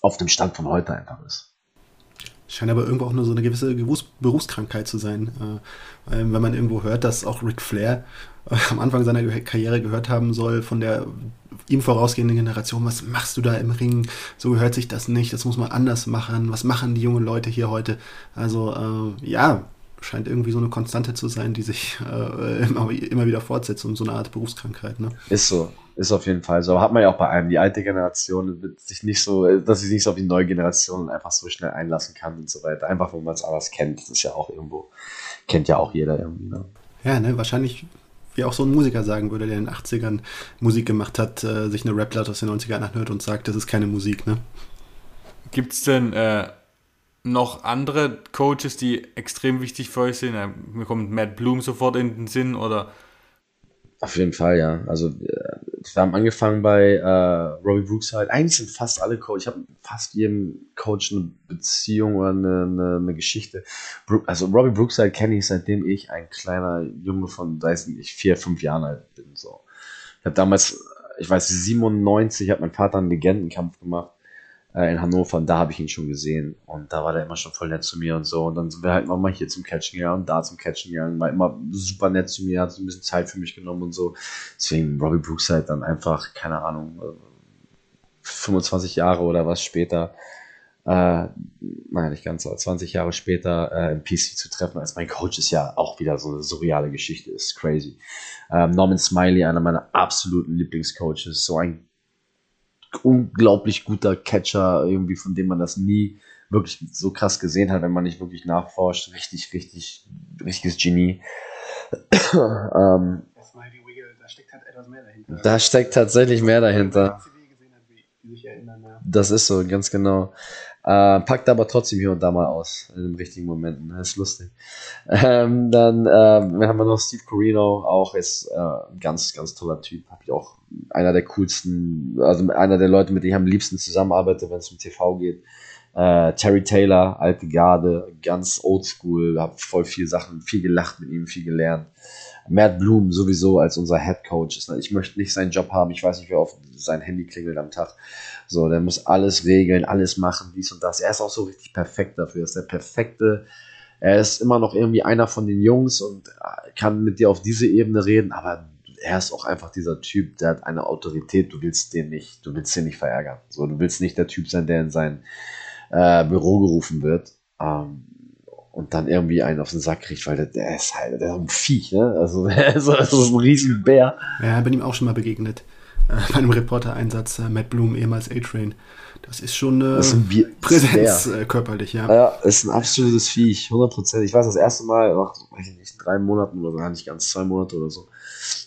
auf dem Stand von heute einfach ist. Scheint aber irgendwo auch nur so eine gewisse Berufskrankheit zu sein. Äh, wenn man irgendwo hört, dass auch Ric Flair äh, am Anfang seiner Karriere gehört haben soll von der ihm vorausgehenden Generation, was machst du da im Ring? So gehört sich das nicht, das muss man anders machen. Was machen die jungen Leute hier heute? Also äh, ja, scheint irgendwie so eine Konstante zu sein, die sich äh, *laughs* immer, immer, wieder fortsetzt und so eine Art Berufskrankheit. Ne? Ist so, ist auf jeden Fall so. Aber hat man ja auch bei einem, die alte Generation wird sich nicht so, dass sie sich so auf die neue Generation einfach so schnell einlassen kann und so weiter. Einfach, wo man es anders kennt. Das ist ja auch irgendwo, kennt ja auch jeder irgendwie. Ne? Ja, ne, wahrscheinlich wie auch so ein Musiker sagen würde, der in den 80ern Musik gemacht hat, äh, sich eine Rap-Platte aus den 90ern anhört und sagt, das ist keine Musik, ne? Gibt es denn äh, noch andere Coaches, die extrem wichtig für euch sind? Ja, mir kommt Matt Bloom sofort in den Sinn oder auf jeden Fall, ja. Also äh, wir haben angefangen bei äh, Robbie Brookside. Eigentlich sind fast alle Coach. Ich habe fast jedem Coach eine Beziehung oder eine, eine, eine Geschichte. Also Robbie Brookside kenne ich seitdem ich ein kleiner Junge von, weiß nicht, vier, fünf Jahren alt bin. So. Ich habe damals, ich weiß, 97 hat mein Vater einen Legendenkampf gemacht äh, in Hannover und da habe ich ihn schon gesehen und da war der immer schon voll nett zu mir und so und dann sind wir halt mal hier zum Catchen gegangen und da zum Catchen gegangen, war immer super nett zu mir, hat so ein bisschen Zeit für mich genommen und so. Deswegen Robbie Brooks halt dann einfach, keine Ahnung, 25 Jahre oder was später, äh, nein, nicht ganz, aber 20 Jahre später äh, im PC zu treffen als mein Coach ist ja auch wieder so eine surreale Geschichte, ist crazy. Ähm, Norman Smiley, einer meiner absoluten Lieblingscoaches, so ein unglaublich guter Catcher, irgendwie, von dem man das nie wirklich so krass gesehen hat, wenn man nicht wirklich nachforscht. Richtig, richtig, richtiges Genie. *clears throat* ähm, da steckt halt etwas mehr dahinter. Da steckt tatsächlich mehr dahinter. Das ist so, ganz genau. Äh, packt aber trotzdem hier und da mal aus, in den richtigen Momenten. Das ist lustig. Ähm, dann äh, haben wir noch Steve Corino, auch ist äh, ein ganz, ganz toller Typ. Habe ich auch einer der coolsten, also einer der Leute, mit denen ich am liebsten zusammenarbeite, wenn es um TV geht. Äh, Terry Taylor, alte Garde, ganz oldschool, habe voll viel Sachen, viel gelacht mit ihm, viel gelernt. Matt Bloom sowieso als unser Head Coach ist. Ich möchte nicht seinen Job haben, ich weiß nicht, wie oft sein Handy klingelt am Tag. So, der muss alles regeln, alles machen, dies und das. Er ist auch so richtig perfekt dafür. Er ist der perfekte. Er ist immer noch irgendwie einer von den Jungs und kann mit dir auf diese Ebene reden, aber er ist auch einfach dieser Typ, der hat eine Autorität, du willst den nicht, du willst den nicht verärgern. So, du willst nicht der Typ sein, der in sein äh, Büro gerufen wird. Ähm, und dann irgendwie einen auf den Sack kriegt, weil der, der ist halt der ist ein Viech, ne? Also *laughs* der ist, ist ein Riesenbär. Ja, bin ihm auch schon mal begegnet. Äh, *laughs* bei einem Reporter-Einsatz, äh, Matt Bloom, ehemals A-Train. Das ist schon eine das ist ein Präsenz äh, körperlich, ja. Ja, ist ein absolutes Viech, 100%. Ich weiß, das erste Mal, nach, weiß ich nicht, drei Monaten oder so, nicht ganz zwei Monate oder so,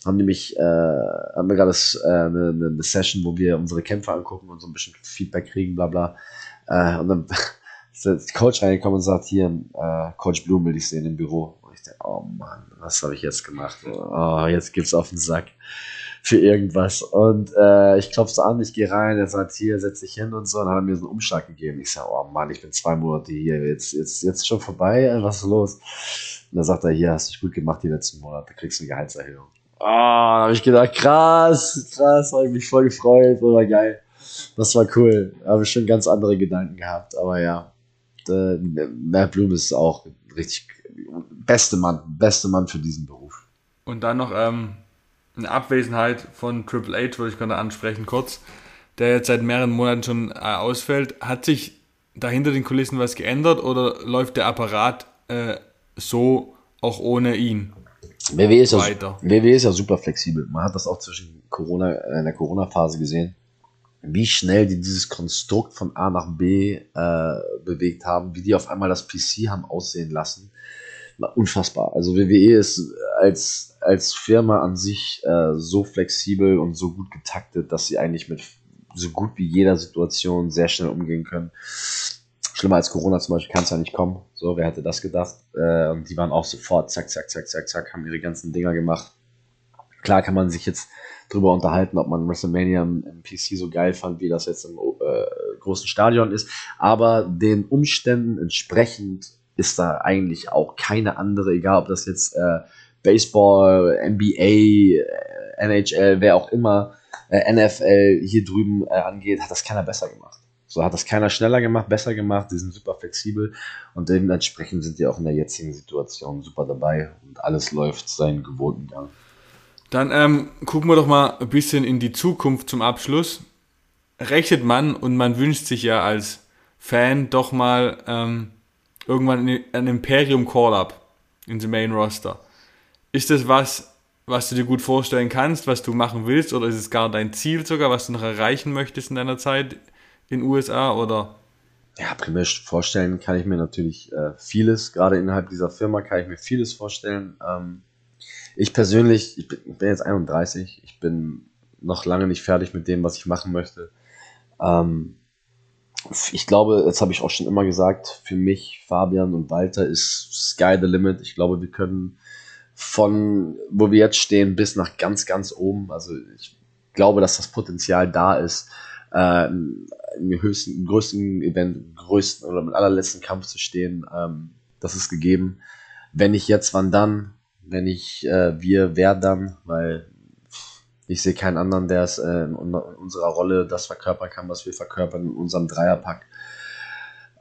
haben nämlich, äh, haben wir gerade äh, eine, eine, Session, wo wir unsere Kämpfe angucken und so ein bisschen Feedback kriegen, bla bla. Äh, und dann *laughs* ist der Coach reingekommen und sagt, hier, äh, Coach Blum will ich sehen im Büro. Und ich denke, oh Mann, was habe ich jetzt gemacht? Oh, jetzt gibt's auf den Sack für irgendwas. Und äh, ich klopfe an, ich gehe rein, er sagt, hier, setz dich hin und so. Und dann hat er mir so einen Umschlag gegeben. Ich sage, oh Mann, ich bin zwei Monate hier, jetzt, jetzt, jetzt schon vorbei, was ist los? Und dann sagt er, hier, hast du dich gut gemacht die letzten Monate, kriegst eine Gehaltserhöhung. Ah, oh, habe ich gedacht, krass, krass, habe ich mich voll gefreut, war geil. Das war cool. Habe ich schon ganz andere Gedanken gehabt, aber ja. Der, Matt Bloom ist auch richtig beste Mann, beste Mann für diesen Beruf. Und dann noch ähm, eine Abwesenheit von Triple H, würde ich gerade ansprechen, kurz, der jetzt seit mehreren Monaten schon äh, ausfällt. Hat sich da hinter den Kulissen was geändert oder läuft der Apparat äh, so auch ohne ihn? WWE ist? Ja, WWE ist ja super flexibel. Man hat das auch zwischen Corona, in der Corona-Phase gesehen, wie schnell die dieses Konstrukt von A nach B äh, bewegt haben, wie die auf einmal das PC haben aussehen lassen unfassbar. Also WWE ist als, als Firma an sich äh, so flexibel und so gut getaktet, dass sie eigentlich mit so gut wie jeder Situation sehr schnell umgehen können. Schlimmer als Corona zum Beispiel kann es ja nicht kommen. So, wer hätte das gedacht? Äh, und die waren auch sofort, zack, zack, zack, zack, zack, haben ihre ganzen Dinger gemacht. Klar kann man sich jetzt drüber unterhalten, ob man WrestleMania im, PC so geil fand, wie das jetzt im äh, großen Stadion ist. Aber den Umständen entsprechend ist da eigentlich auch keine andere, egal ob das jetzt äh, Baseball, NBA, äh, NHL, wer auch immer, äh, NFL hier drüben äh, angeht, hat das keiner besser gemacht. So hat das keiner schneller gemacht, besser gemacht, die sind super flexibel und dementsprechend sind die auch in der jetzigen Situation super dabei und alles läuft seinen gewohnten Gang. Dann ähm, gucken wir doch mal ein bisschen in die Zukunft zum Abschluss. Rechnet man und man wünscht sich ja als Fan doch mal ähm, irgendwann ein Imperium Call-Up in the Main Roster. Ist das was, was du dir gut vorstellen kannst, was du machen willst, oder ist es gar dein Ziel sogar, was du noch erreichen möchtest in deiner Zeit in den USA, oder? Ja, primär vorstellen kann ich mir natürlich äh, vieles. Gerade innerhalb dieser Firma kann ich mir vieles vorstellen. Ähm, ich persönlich, ich bin, ich jetzt 31, ich bin noch lange nicht fertig mit dem, was ich machen möchte. Ähm, ich glaube, jetzt habe ich auch schon immer gesagt, für mich, Fabian und Walter ist Sky the Limit. Ich glaube, wir können von wo wir jetzt stehen bis nach ganz, ganz oben. Also ich glaube, dass das Potenzial da ist, äh, im höchsten, im größten Event, im größten oder im allerletzten Kampf zu stehen. Ähm, das ist gegeben. Wenn nicht jetzt, wann dann? Wenn nicht äh, wir, wer dann? Weil ich sehe keinen anderen, der es äh, in, unserer Rolle das verkörpern kann, was wir verkörpern in unserem Dreierpack.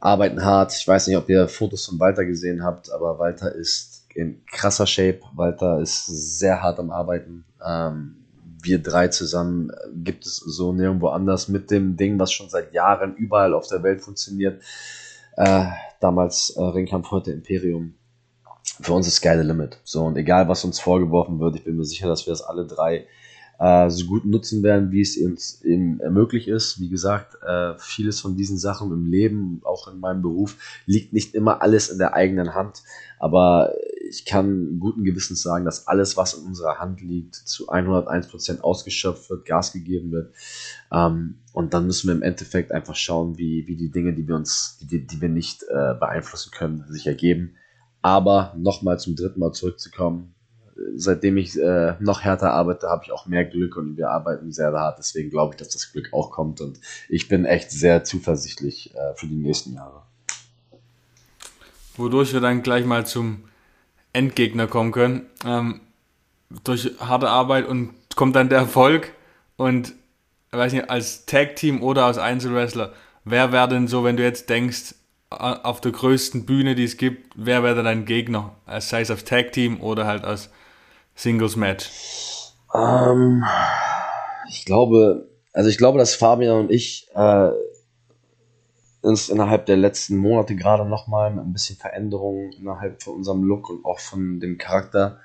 Arbeiten hart. Ich weiß nicht, ob ihr Fotos von Walter gesehen habt, aber Walter ist in krasser Shape. Walter ist sehr hart am Arbeiten. Ähm, wir drei zusammen gibt es so nirgendwo anders mit dem Ding, was schon seit Jahren überall auf der Welt funktioniert. Äh, damals äh, Ringkampf, heute Imperium. Für uns ist Sky the Limit. So, und egal was uns vorgeworfen wird, ich bin mir sicher, dass wir das alle drei äh, so gut nutzen werden, wie es uns eben möglich ist. Wie gesagt, äh, vieles von diesen Sachen im Leben, auch in meinem Beruf, liegt nicht immer alles in der eigenen Hand. Aber ich kann guten Gewissens sagen, dass alles, was in unserer Hand liegt, zu 101% ausgeschöpft wird, Gas gegeben wird. Ähm, und dann müssen wir im Endeffekt einfach schauen, wie, wie die Dinge, die wir uns, die, die wir nicht äh, beeinflussen können, sich ergeben. Aber nochmal zum dritten Mal zurückzukommen, seitdem ich äh, noch härter arbeite, habe ich auch mehr Glück und wir arbeiten sehr hart. Deswegen glaube ich, dass das Glück auch kommt und ich bin echt sehr zuversichtlich äh, für die nächsten Jahre. Wodurch wir dann gleich mal zum Endgegner kommen können. Ähm, durch harte Arbeit und kommt dann der Erfolg und weiß nicht, als Tag-Team oder als Einzelwrestler, wer wäre denn so, wenn du jetzt denkst, auf der größten Bühne, die es gibt, wer wäre dein Gegner? Sei es als Tag-Team oder halt als Singles-Match? Ähm, ich glaube, also ich glaube, dass Fabian und ich äh, uns innerhalb der letzten Monate gerade nochmal mit ein bisschen Veränderungen innerhalb von unserem Look und auch von dem Charakter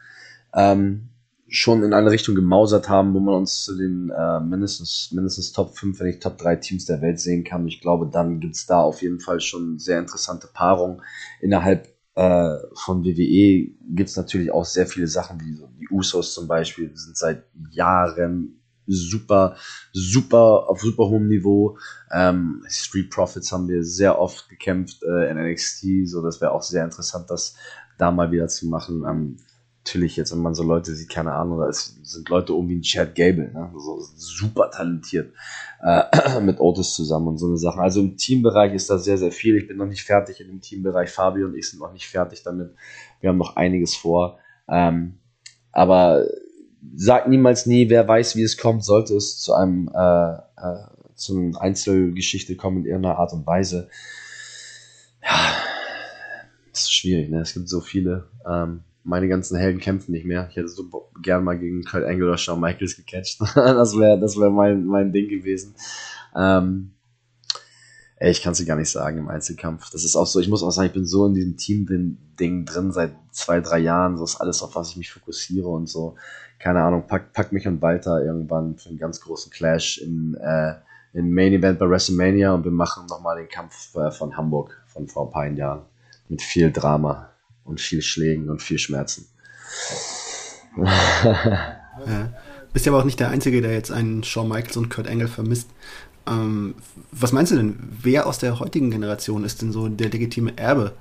ähm, schon in eine Richtung gemausert haben, wo man uns zu den äh, mindestens, mindestens Top 5, wenn nicht Top 3 Teams der Welt sehen kann. Ich glaube, dann gibt es da auf jeden Fall schon sehr interessante Paarungen innerhalb äh, von WWE gibt es natürlich auch sehr viele Sachen, wie so die Usos zum Beispiel, sind seit Jahren super, super, auf super hohem Niveau. Ähm, Street Profits haben wir sehr oft gekämpft äh, in NXT, so das wäre auch sehr interessant, das da mal wieder zu machen. Ähm, natürlich jetzt, wenn man so Leute sieht, keine Ahnung, da sind Leute irgendwie ein Chad Gable, ne? so super talentiert äh, *clears throat* mit Otis zusammen und so eine Sache. Also im Teambereich ist da sehr, sehr viel. Ich bin noch nicht fertig in dem Teambereich. Fabio und ich sind noch nicht fertig damit. Wir haben noch einiges vor. Ähm, aber sag niemals nie, wer weiß, wie es kommt, sollte es zu einem äh, äh, zu einer Einzelgeschichte kommen in irgendeiner Art und Weise. Ja, das ist schwierig, ne? Es gibt so viele. Ähm, meine ganzen Helden kämpfen nicht mehr. Ich hätte so gern mal gegen Kurt Angle oder Shawn Michaels gecatcht. *laughs* das wäre das wär mein, mein Ding gewesen. Ähm, ey, ich kann es dir gar nicht sagen im Einzelkampf. Das ist auch so, ich muss auch sagen, ich bin so in diesem Team-Ding drin seit zwei, drei Jahren. So ist alles, auf was ich mich fokussiere und so. Keine Ahnung, pack, pack mich und Walter irgendwann für einen ganz großen Clash in, äh, in Main Event bei WrestleMania und wir machen nochmal den Kampf äh, von Hamburg von vor ein paar Jahren. Mit viel Drama. Und viel Schlägen und viel Schmerzen. ja. Bist ja aber auch nicht der Einzige, der jetzt einen Shawn Michaels und Kurt Angle vermisst. Ähm, was meinst du denn? Wer aus der heutigen Generation ist denn so der legitime Erbe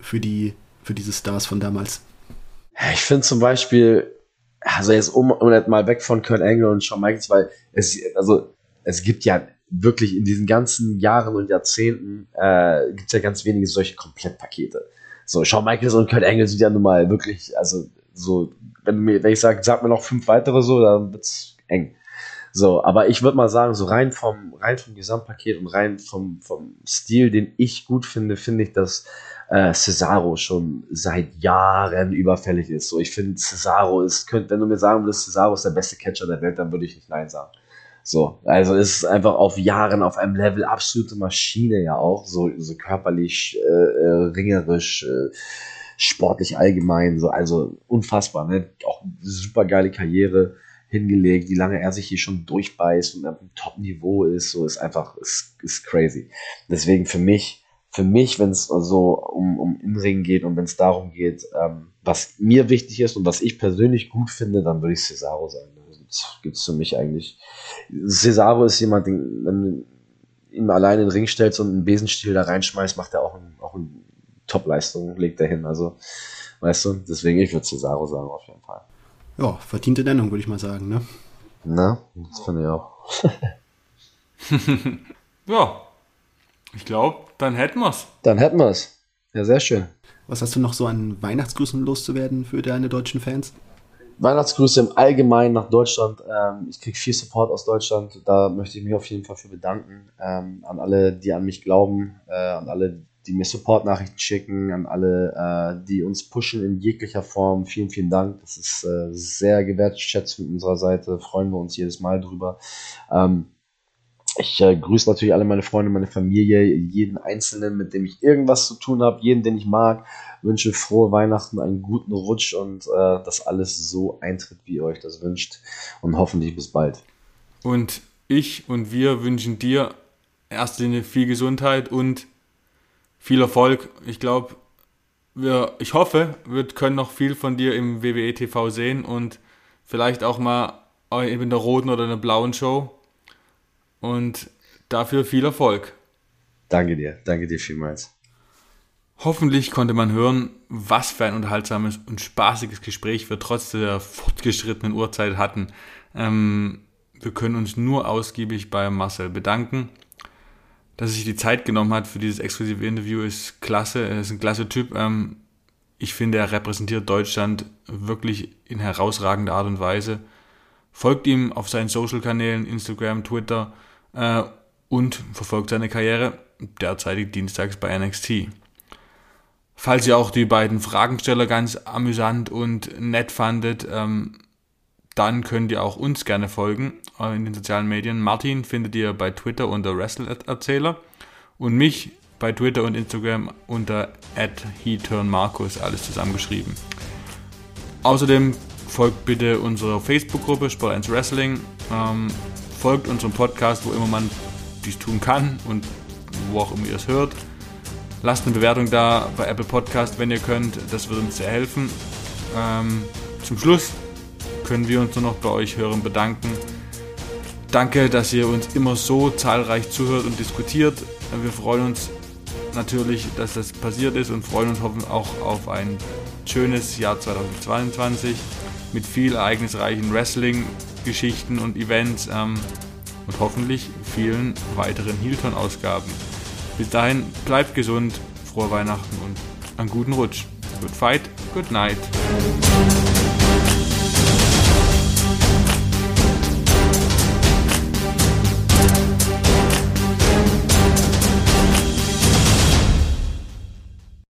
für die für diese Stars von damals? Ich finde zum Beispiel, also jetzt um, um mal weg von Kurt Angle und Shawn Michaels, weil es, also es gibt ja wirklich in diesen ganzen Jahren und Jahrzehnten äh, gibt es ja ganz wenige solche Komplettpakete. So, Shawn Michaels und Kurt Angle sind ja nun mal wirklich, also so, wenn, mir, wenn ich sage, sag mir noch fünf weitere so, dann wird's eng. So, aber ich würde mal sagen, so rein vom, rein vom Gesamtpaket und rein vom, vom Stil, den ich gut finde, finde ich, dass äh, Cesaro schon seit Jahren überfällig ist. So, ich finde, Cesaro ist, könnt, wenn du mir sagen würdest, Cesaro ist der beste Catcher der Welt, dann würde ich nicht Nein sagen. So, also es ist einfach auf Jahren auf einem Level absolute Maschine ja auch, so, so körperlich, äh, äh, ringerisch, äh, sportlich allgemein, so, also unfassbar, ne? Auch super geile Karriere hingelegt, wie lange er sich hier schon durchbeißt und auf einem Top-Niveau ist, so ist einfach, ist, ist crazy. Deswegen für mich, für mich, wenn es so um, um Inringen geht und wenn es darum geht, ähm, was mir wichtig ist und was ich persönlich gut finde, dann würde ich Cesaro sagen gibt es für mich eigentlich. Cesaro ist jemand, den, wenn du ihn alleine in den Ring stellst und einen Besenstiel da reinschmeißt, macht er auch, ein, auch eine Top-Leistung, legt er hin. Also, weißt du, deswegen, ich würde Cesaro sagen, auf jeden Fall. Ja, verdiente Nennung, würde ich mal sagen, ne? Na, das finde ich auch. *laughs* ja, ich glaube, dann hätten wir es. Dann hätten wir es. Ja, sehr schön. Was hast du noch so an Weihnachtsgrüßen loszuwerden für deine deutschen Fans? Weihnachtsgrüße im Allgemeinen nach Deutschland. Ähm, ich kriege viel Support aus Deutschland. Da möchte ich mich auf jeden Fall für bedanken. Ähm, an alle, die an mich glauben, äh, an alle, die mir Support-Nachrichten schicken, an alle, äh, die uns pushen in jeglicher Form. Vielen, vielen Dank. Das ist äh, sehr gewertschätzt von unserer Seite. Freuen wir uns jedes Mal drüber. Ähm, ich äh, grüße natürlich alle meine Freunde, meine Familie, jeden Einzelnen, mit dem ich irgendwas zu tun habe, jeden, den ich mag wünsche frohe Weihnachten, einen guten Rutsch und äh, dass alles so eintritt, wie ihr euch das wünscht. Und hoffentlich bis bald. Und ich und wir wünschen dir erst Linie viel Gesundheit und viel Erfolg. Ich glaube, wir, ich hoffe, wir können noch viel von dir im WWE TV sehen und vielleicht auch mal eben in der roten oder in der blauen Show. Und dafür viel Erfolg. Danke dir, danke dir vielmals. Hoffentlich konnte man hören, was für ein unterhaltsames und spaßiges Gespräch wir trotz der fortgeschrittenen Uhrzeit hatten. Ähm, wir können uns nur ausgiebig bei Marcel bedanken. Dass er sich die Zeit genommen hat für dieses exklusive Interview ist klasse. Er ist ein klasse Typ. Ähm, ich finde, er repräsentiert Deutschland wirklich in herausragender Art und Weise. Folgt ihm auf seinen Social-Kanälen, Instagram, Twitter äh, und verfolgt seine Karriere derzeitig dienstags bei NXT. Falls ihr auch die beiden Fragensteller ganz amüsant und nett fandet, ähm, dann könnt ihr auch uns gerne folgen äh, in den sozialen Medien. Martin findet ihr bei Twitter unter Wrestlererzähler und mich bei Twitter und Instagram unter @heturnmarkus alles zusammengeschrieben. Außerdem folgt bitte unserer Facebook-Gruppe Sport 1 Wrestling, ähm, folgt unserem Podcast, wo immer man dies tun kann und wo auch immer ihr es hört. Lasst eine Bewertung da bei Apple Podcast, wenn ihr könnt. Das würde uns sehr helfen. Ähm, zum Schluss können wir uns nur noch bei euch hören bedanken. Danke, dass ihr uns immer so zahlreich zuhört und diskutiert. Wir freuen uns natürlich, dass das passiert ist und freuen uns hoffen auch auf ein schönes Jahr 2022 mit viel ereignisreichen Wrestling-Geschichten und Events ähm, und hoffentlich vielen weiteren Hilton-Ausgaben. Bis dahin, bleibt gesund, frohe Weihnachten und einen guten Rutsch. Good fight, good night.